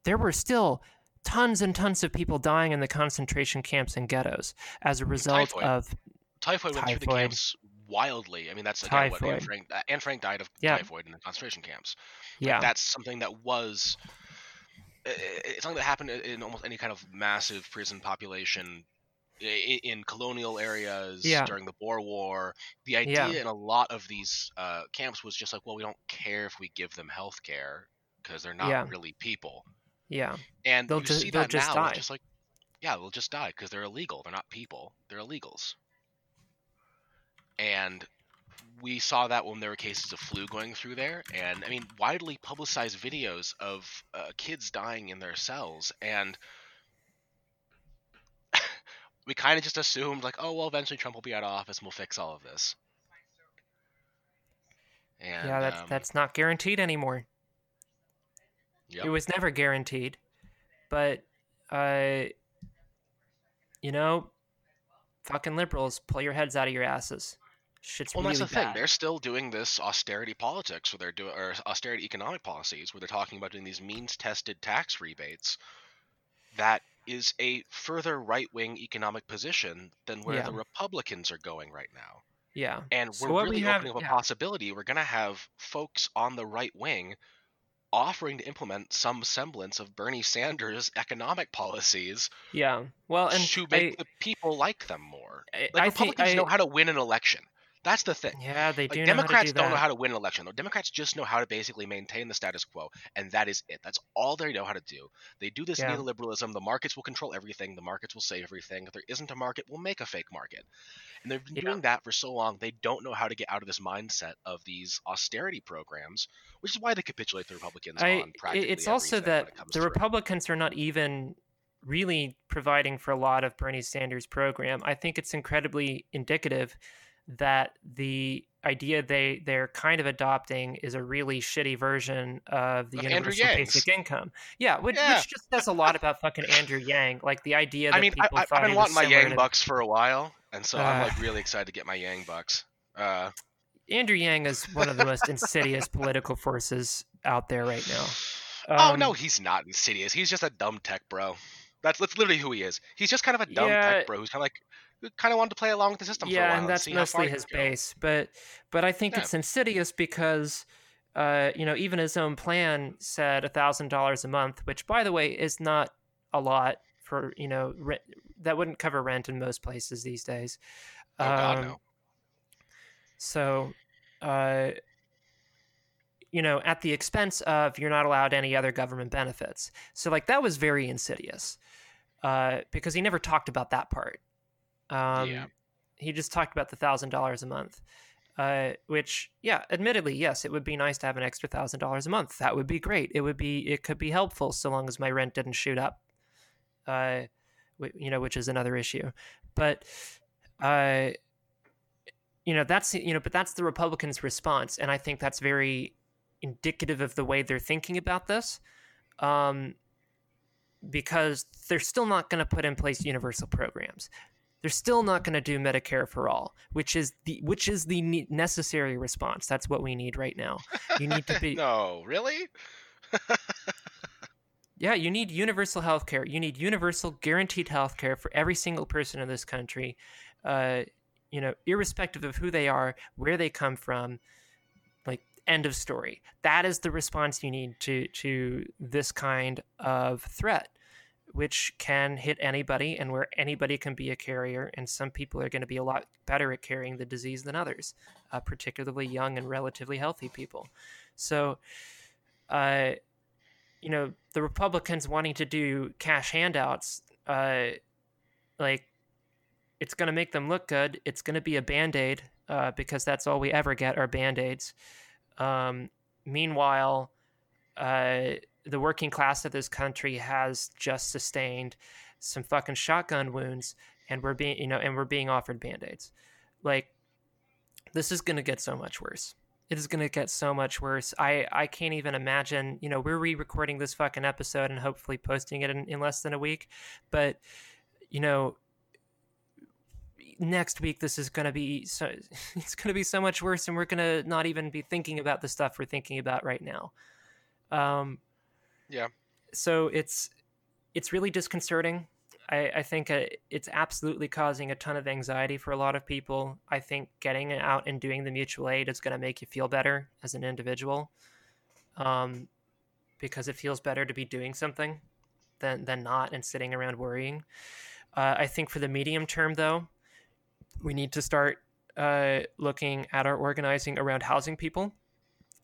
there were still tons and tons of people dying in the concentration camps and ghettos as a result
Typhoid.
of
Typhoid typhoid went through the
Typhoid.
camps wildly. I mean, that's again what Anne
Typhoid.
Frank. Uh, Anne Frank died of
Yeah.
typhoid in the concentration camps. Like,
yeah
that's something that was. i- It's something that happened in almost any kind of massive prison population in colonial areas
Yeah.
during the Boer War. The idea
Yeah.
in a lot of these uh, camps was just like, well, we don't care if we give them health care because they're not
Yeah.
really people.
yeah
And
They'll
you
ju-
see
they'll
that
just
now.
die.
Just like, yeah, they'll just die because they're illegal. They're not people. They're illegals. And we saw that when there were cases of flu going through there, and I mean, widely publicized videos of uh, kids dying in their cells, and we kind of just assumed like, oh well, eventually Trump will be out of office and we'll fix all of this. And,
yeah that's
um,
that's not guaranteed anymore
yep.
it was never guaranteed but uh you know fucking liberals pull your heads out of your asses shit's
Well,
really
that's the thing. They're still doing this austerity politics, where they're doing or austerity economic policies, where they're talking about doing these means-tested tax rebates. That is a further right-wing economic position than where
Yeah.
the Republicans are going right now.
Yeah.
And we're
we
really
have-
opening up a
yeah.
possibility. We're going to have folks on the right wing offering to implement some semblance of Bernie Sanders' economic policies
Yeah. Well, and
to
I,
make the people like them more. Like
I think
Republicans
I,
know how to win an election. That's the thing.
yeah, they
Like
do
Democrats
know how to do
don't know how to win an election. though. Democrats just know how to basically maintain the status quo, and that is it. That's all they know how to do. They do this
Yeah.
neoliberalism. The markets will control everything. The markets will save everything. If there isn't a market, we'll make a fake market. And they've been
Yeah.
doing that for so long. They don't know how to get out of this mindset of these austerity programs, which is why they capitulate the Republicans
I,
on
it-
practically
it's also that
it
the. Republicans are not even really providing for a lot of Bernie Sanders' program. I think it's incredibly indicative that the idea they they're kind of adopting is a really shitty version of the
Of
universal basic income. Yeah, which,
Yeah.
which just says a lot about fucking Andrew Yang. Like the idea that
I mean,
people
I, I've been wanting my Yang
to-
bucks for a while, and so I'm
Uh.
like really excited to get my Yang bucks. Uh,
Andrew Yang is one of the most insidious political forces out there right now.
oh no,
Um,
he's not insidious. He's just a dumb tech bro. That's that's literally who he is. He's just kind of a dumb
Yeah.
tech bro who's kind of like kind of wanted to play along with the system for a
yeah,
while
and that's
far
mostly his base. But but I think
Yeah.
it's insidious because uh, you know even his own plan said a thousand dollars a month, which by the way is not a lot for you know rent, that wouldn't cover rent in most places these days.
Oh god,
Um,
no.
So, uh, you know, at the expense of you're not allowed any other government benefits. So, like, that was very insidious uh, because he never talked about that part. Um,
Yeah.
He just talked about the thousand dollars a month, uh, which, yeah, admittedly, yes, it would be nice to have an extra thousand dollars a month. That would be great. It would be, it could be helpful so long as my rent didn't shoot up. Uh, wh- you know, which is another issue, but. Uh, you know that's you know but that's the republicans response and i think that's very indicative of the way they're thinking about this um, because they're still not going to put in place universal programs. They're still not going to do medicare for all which is the which is the necessary response. That's what we need right now. You need to be
no, really?
yeah you need universal health care. You need universal guaranteed health care for every single person in this country uh, you know irrespective of who they are where they come from end of story. That is the response you need to to this kind of threat which can hit anybody and where anybody can be a carrier and some people are going to be a lot better at carrying the disease than others uh, particularly young and relatively healthy people. So uh, you know the republicans wanting to do cash handouts uh, like it's going to make them look good. It's going to be a band-aid uh, because that's all we ever get are band-aids um, meanwhile uh, the working class of this country has just sustained some fucking shotgun wounds and we're being you know and we're being offered band-aids. Like this is going to get so much worse. It is going to get so much worse. I i can't even imagine you know we're re-recording this fucking episode and hopefully posting it in, in less than a week but you know next week this is going to be so it's going to be so much worse and we're going to not even be thinking about the stuff we're thinking about right now. Um
Yeah.
so it's it's really disconcerting. I i think uh, it's absolutely causing a ton of anxiety for a lot of people. I think getting out and doing the mutual aid is going to make you feel better as an individual um because it feels better to be doing something than than not and sitting around worrying. Uh, i think for the medium term though we need to start uh, looking at our organizing around housing people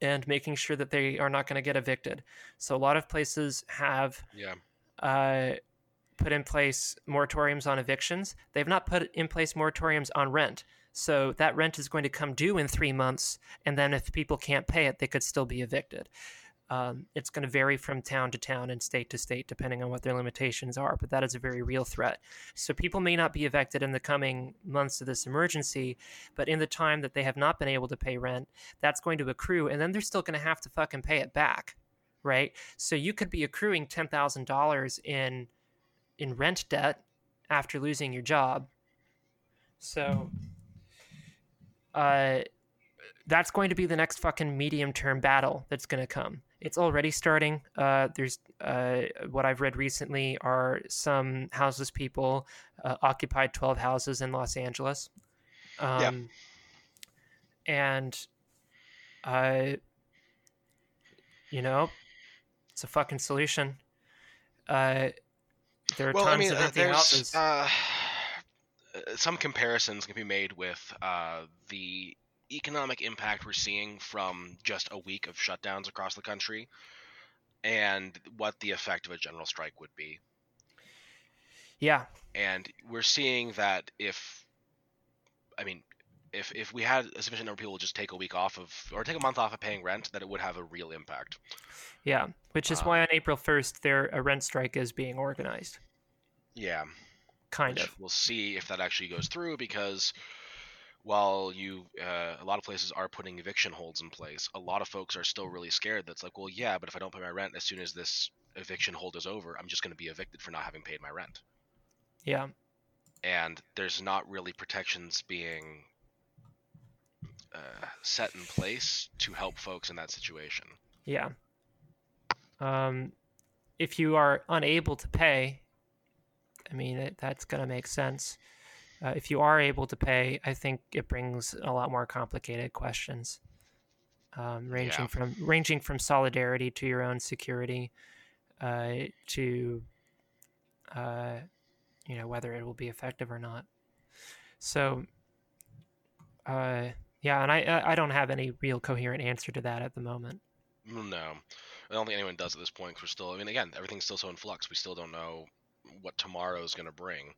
and making sure that they are not going to get evicted. So a lot of places have
Yeah.
uh, put in place moratoriums on evictions. They've not put in place moratoriums on rent. So that rent is going to come due in three months, and then if people can't pay it, they could still be evicted. Um, it's going to vary from town to town and state to state depending on what their limitations are, but that is a very real threat. So people may not be evicted in the coming months of this emergency, but in the time that they have not been able to pay rent, that's going to accrue, and then they're still going to have to fucking pay it back, right? So you could be accruing ten thousand dollars in in rent debt after losing your job. So, uh, that's going to be the next fucking medium term battle that's going to come. It's already starting. Uh, there's uh, what I've read recently are some houseless people uh, occupied 12 houses in Los Angeles. Um, and uh, you know, it's a fucking solution. Uh, there are
well,
tons
I mean,
of
uh,
empty houses.
uh, some comparisons can be made with uh, the economic impact we're seeing from just a week of shutdowns across the country, and what the effect of a general strike would be.
yeah,
And we're seeing that if, I mean, if if we had a sufficient number of people just take a week off of or take a month off of paying rent, that it would have a real impact.
yeah. Which is
Um,
why on April first, there a rent strike is being organized.
Yeah.
Kind
which
of.
We'll see if that actually goes through because while you uh, a lot of places are putting eviction holds in place, a lot of folks are still really scared. That's like, well, yeah, but if I don't pay my rent as soon as this eviction hold is over, I'm just going to be evicted for not having paid my rent.
Yeah.
And there's not really protections being uh, set in place to help folks in that situation.
Yeah. Um, if you are unable to pay, I mean, it, that's going to make sense. Uh, if you are able to pay, I think it brings a lot more complicated questions, um, ranging
Yeah.
from ranging from solidarity to your own security, uh, to uh, you know whether it will be effective or not. So, uh, yeah, and I I I don't have any real coherent answer to that at the moment.
Mm, No, I don't think anyone does at this point. 'cause we're still, I mean, again, everything's still so in flux. We still don't know what tomorrow is going to bring.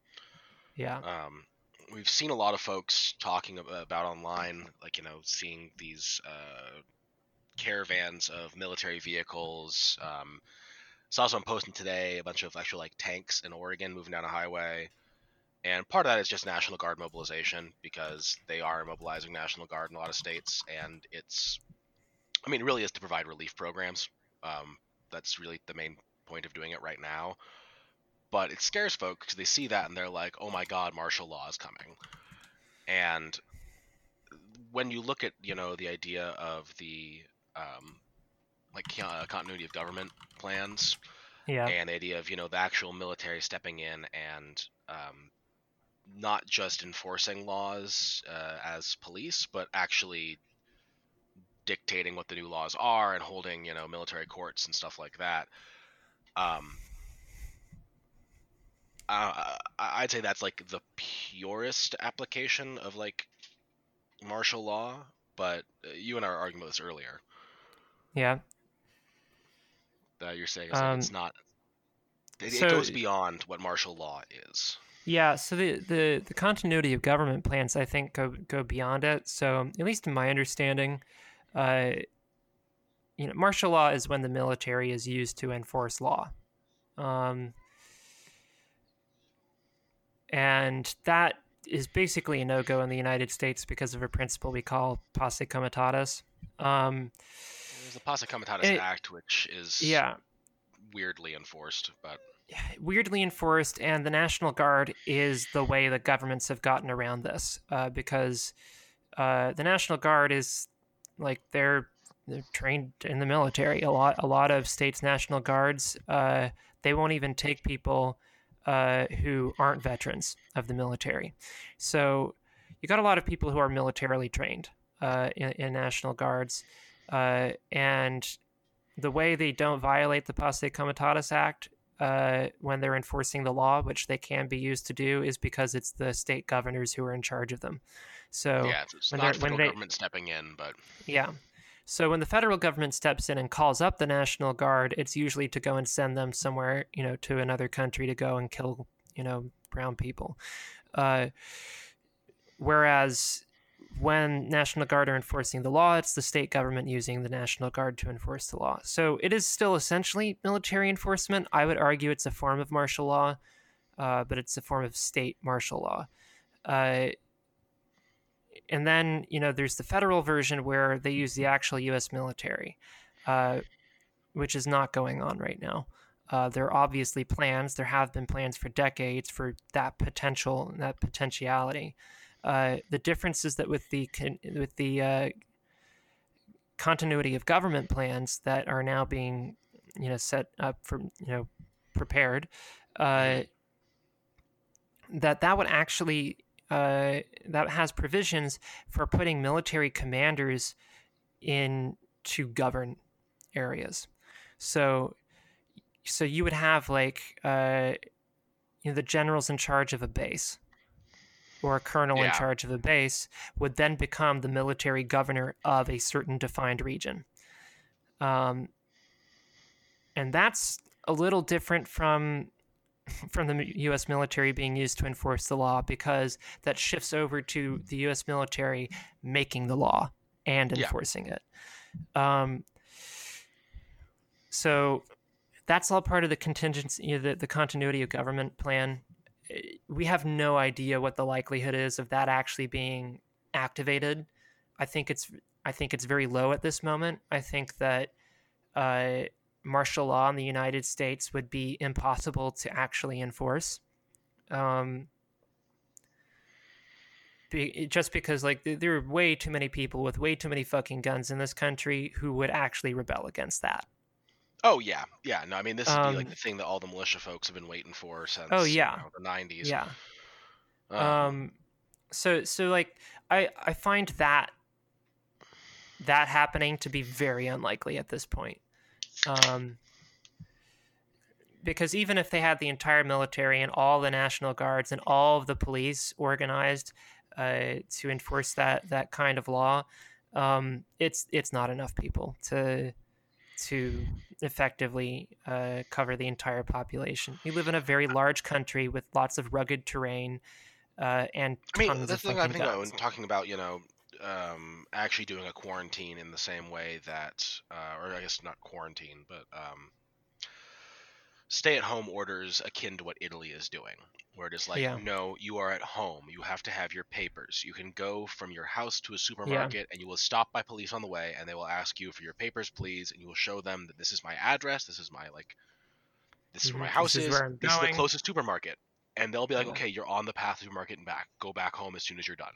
Yeah.
um, we've seen a lot of folks talking about online, like you know, seeing these uh, caravans of military vehicles. Um, saw someone posting today a bunch of actual like tanks in Oregon moving down a highway, and part of that is just National Guard mobilization because they are mobilizing National Guard in a lot of states, and it's, I mean, it really is to provide relief programs. Um, that's really the main point of doing it right now but it scares folks because they see that and they're like, "Oh my God, martial law is coming." And when you look at you know the idea of the um, like uh, continuity of government plans
Yeah.
and the idea of you know the actual military stepping in and um, not just enforcing laws uh, as police, but actually dictating what the new laws are and holding you know military courts and stuff like that. Um, uh, I'd say that's like the purest application of like martial law. But uh, you and I were arguing about this earlier.
Yeah.
That you're saying it's, like, it's
Um,
not. It,
so-
it goes beyond what martial law is.
Yeah, so the, the, the continuity of government plans, I think, go go beyond it. So, at least in my understanding, uh, you know, martial law is when the military is used to enforce law, um, and that is basically a no go in the United States because of a principle we call posse comitatus. Um,
There's the Posse Comitatus
It-
Act, which is
yeah,
weirdly enforced, but
weirdly enforced, and the National Guard is the way the governments have gotten around this uh, because uh, the National Guard is like they're, they're trained in the military. A lot, a lot of states' National Guards, uh, they won't even take people uh, who aren't veterans of the military. So you got a lot of people who are militarily trained uh, in, in National Guards, uh, and the way they don't violate the Posse Comitatus Act uh, when they're enforcing the law, which they can be used to do, is because it's the state governors who are in charge of them. So
yeah, it's,
when
not
when
federal
they-
government stepping in, but
yeah. So when the federal government steps in and calls up the National Guard, it's usually to go and send them somewhere, you know, to another country to go and kill, you know, brown people. Uh, whereas when National Guard are enforcing the law, it's the state government using the National Guard to enforce the law. So it is still essentially military enforcement. I would argue it's a form of martial law, uh, but it's a form of state martial law. Uh, and then you know there's the federal version where they use the actual U.S. military, uh, which is not going on right now. Uh, there are obviously plans. There have been plans for decades for that potential, that potentiality. Uh, the difference is that with the with the uh, continuity of government plans that are now being, you know, set up for you know, prepared, uh, that that would actually uh, that has provisions for putting military commanders in to govern areas. So, so you would have like uh, you know the generals in charge of a base or a colonel in charge of a base would then become the military governor of a certain defined region. Um, and that's a little different from from the U.S. military being used to enforce the law because that shifts over to the U.S. military making the law and
Yeah.
enforcing it. Um, so that's all part of the contingency, you know, the, the continuity of government plan. Eh, We have no idea what the likelihood is of that actually being activated. I think it's I think it's very low at this moment. I think that uh, martial law in the United States would be impossible to actually enforce. Um, be, just because like th- there are way too many people with way too many fucking guns in this country who would actually rebel against that.
Oh yeah, yeah. No, I mean this would be like
Um,
the thing that all the militia folks have been waiting for since
Oh,
you
yeah.
know, the '90s.
Yeah.
Um,
um so so like i i find that that happening to be very unlikely at this point um because even if they had the entire military and all the national guards and all of the police organized uh, to enforce that that kind of law um it's it's not enough people to to effectively uh, cover the entire population. We live in a very large country with lots of rugged terrain uh, and
I mean, that's the thing I think about when talking about you know um, actually doing a quarantine in the same way that, uh, or I guess not quarantine, but um, stay-at-home orders akin to what Italy is doing, where it is like,
Yeah.
no, you are at home, you have to have your papers. You can go from your house to a supermarket, and you will stop by police on the way, and they will ask you for your papers, please, and you will show them that this is my address, this is my like, this is where my
Mhm,
house
this is
is, this is the closest supermarket. And they'll be like,
Yeah.
okay, you're on the path to the supermarket and back. Go back home as soon as you're done.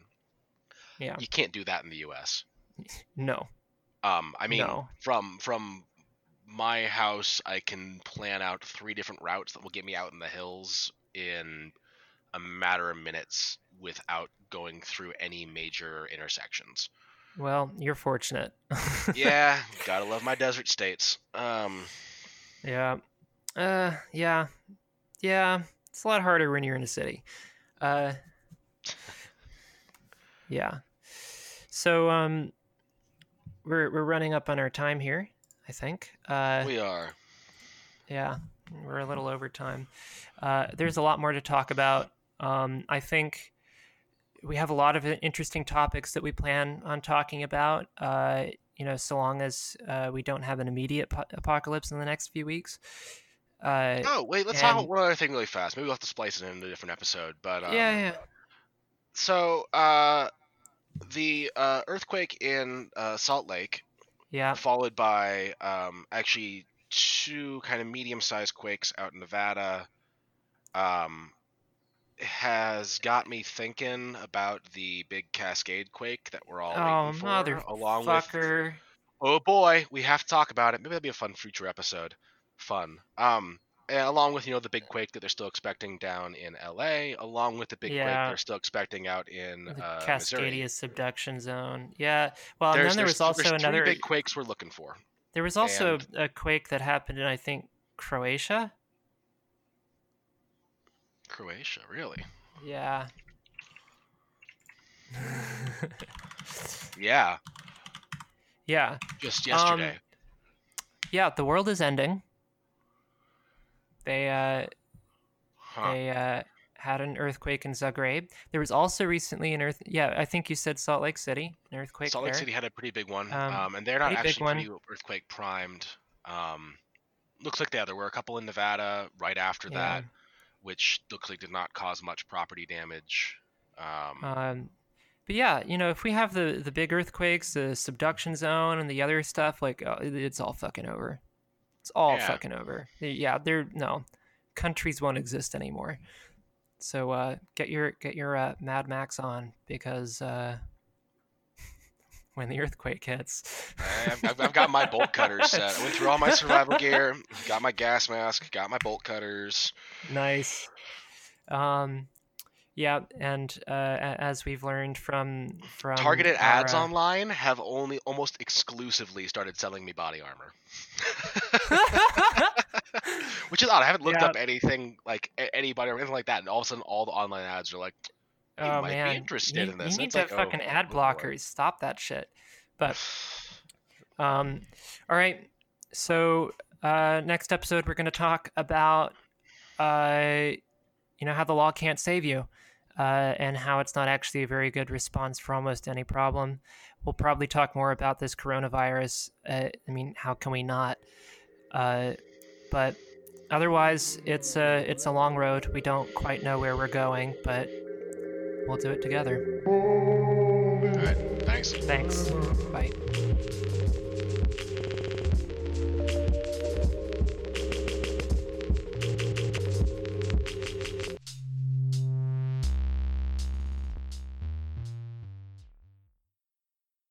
Yeah.
You can't do that in the U.S.
No.
Um, I mean,
No.
from from my house, I can plan out three different routes that will get me out in the hills in a matter of minutes without going through any major intersections.
Well, you're fortunate.
Yeah, gotta love my desert states. Um,
yeah. Uh. Yeah. Yeah. It's a lot harder when you're in a city. Uh. Yeah. So um, we're we're running up on our time here. I think. Uh.
we are.
Yeah, we're a little over time. Uh, there's a lot more to talk about. Um, I think we have a lot of interesting topics that we plan on talking about. Uh, you know, so long as uh, we don't have an immediate po- apocalypse in the next few weeks. Uh,
Oh wait, let's talk about one other thing really fast. Maybe we'll have to splice it into a different episode. But um,
yeah, yeah,
So, uh, the uh, earthquake in uh, Salt Lake,
yeah.
followed by um, actually two kind of medium-sized quakes out in Nevada, um, has got me thinking about the big Cascade quake that we're all
Oh,
waiting for, along with.
motherfucker!
Oh boy, we have to talk about it. Maybe that'll be a fun future episode. Fun. Um, and along with you know the big quake that they're still expecting down in L.A., along with the big quake they're still expecting out in
The
uh,
Cascadia
Missouri.
subduction zone. Yeah. Well, and then there was also another.
big quakes we're looking for.
There was also
and-
a quake that happened in I think Croatia.
Croatia, really?
Yeah.
Yeah,
yeah.
just
Um,
yesterday.
Yeah, the world is ending. They uh
huh.
they uh had an earthquake in Zagreb. There was also recently an earth yeah, I think you said Salt Lake City, an earthquake
Salt Lake
there.
City had a pretty big one,
Um,
um, and they're not actually pretty earthquake primed. Um, looks like yeah, there were a couple in Nevada right after
Yeah.
that, which looks like did not cause much property damage. Um,
Um but yeah, you know, if we have the the big earthquakes, the subduction zone and the other stuff like uh, it's all fucking over. It's all
Yeah.
fucking over. Yeah, they're no countries won't exist anymore. So uh get your get your uh, Mad Max on because uh when the earthquake hits.
I've, I've, I've got my bolt cutters set. I went through all my survival gear, got my gas mask, got my bolt cutters.
nice. Um, Yeah, and uh, as we've learned from from
targeted
our,
ads
uh,
online have only almost exclusively started selling me body armor. Which is odd. I haven't looked
Yeah.
up anything like anybody or anything like that, and all of a sudden all the online ads are like, "You
oh
might be
man,
interested
you,
in this."
you need to
like, oh,
fucking ad
oh,
blockers. Stop that shit. But Um, all right. So uh, next episode, we're going to talk about, uh, you know, how the law can't save you, uh, and how it's not actually a very good response for almost any problem. We'll probably talk more about this coronavirus. Uh, I mean, how can we not? Uh, but otherwise, it's a it's a long road. We don't quite know where we're going, but we'll do it together.
All right, thanks.
Thanks. Bye.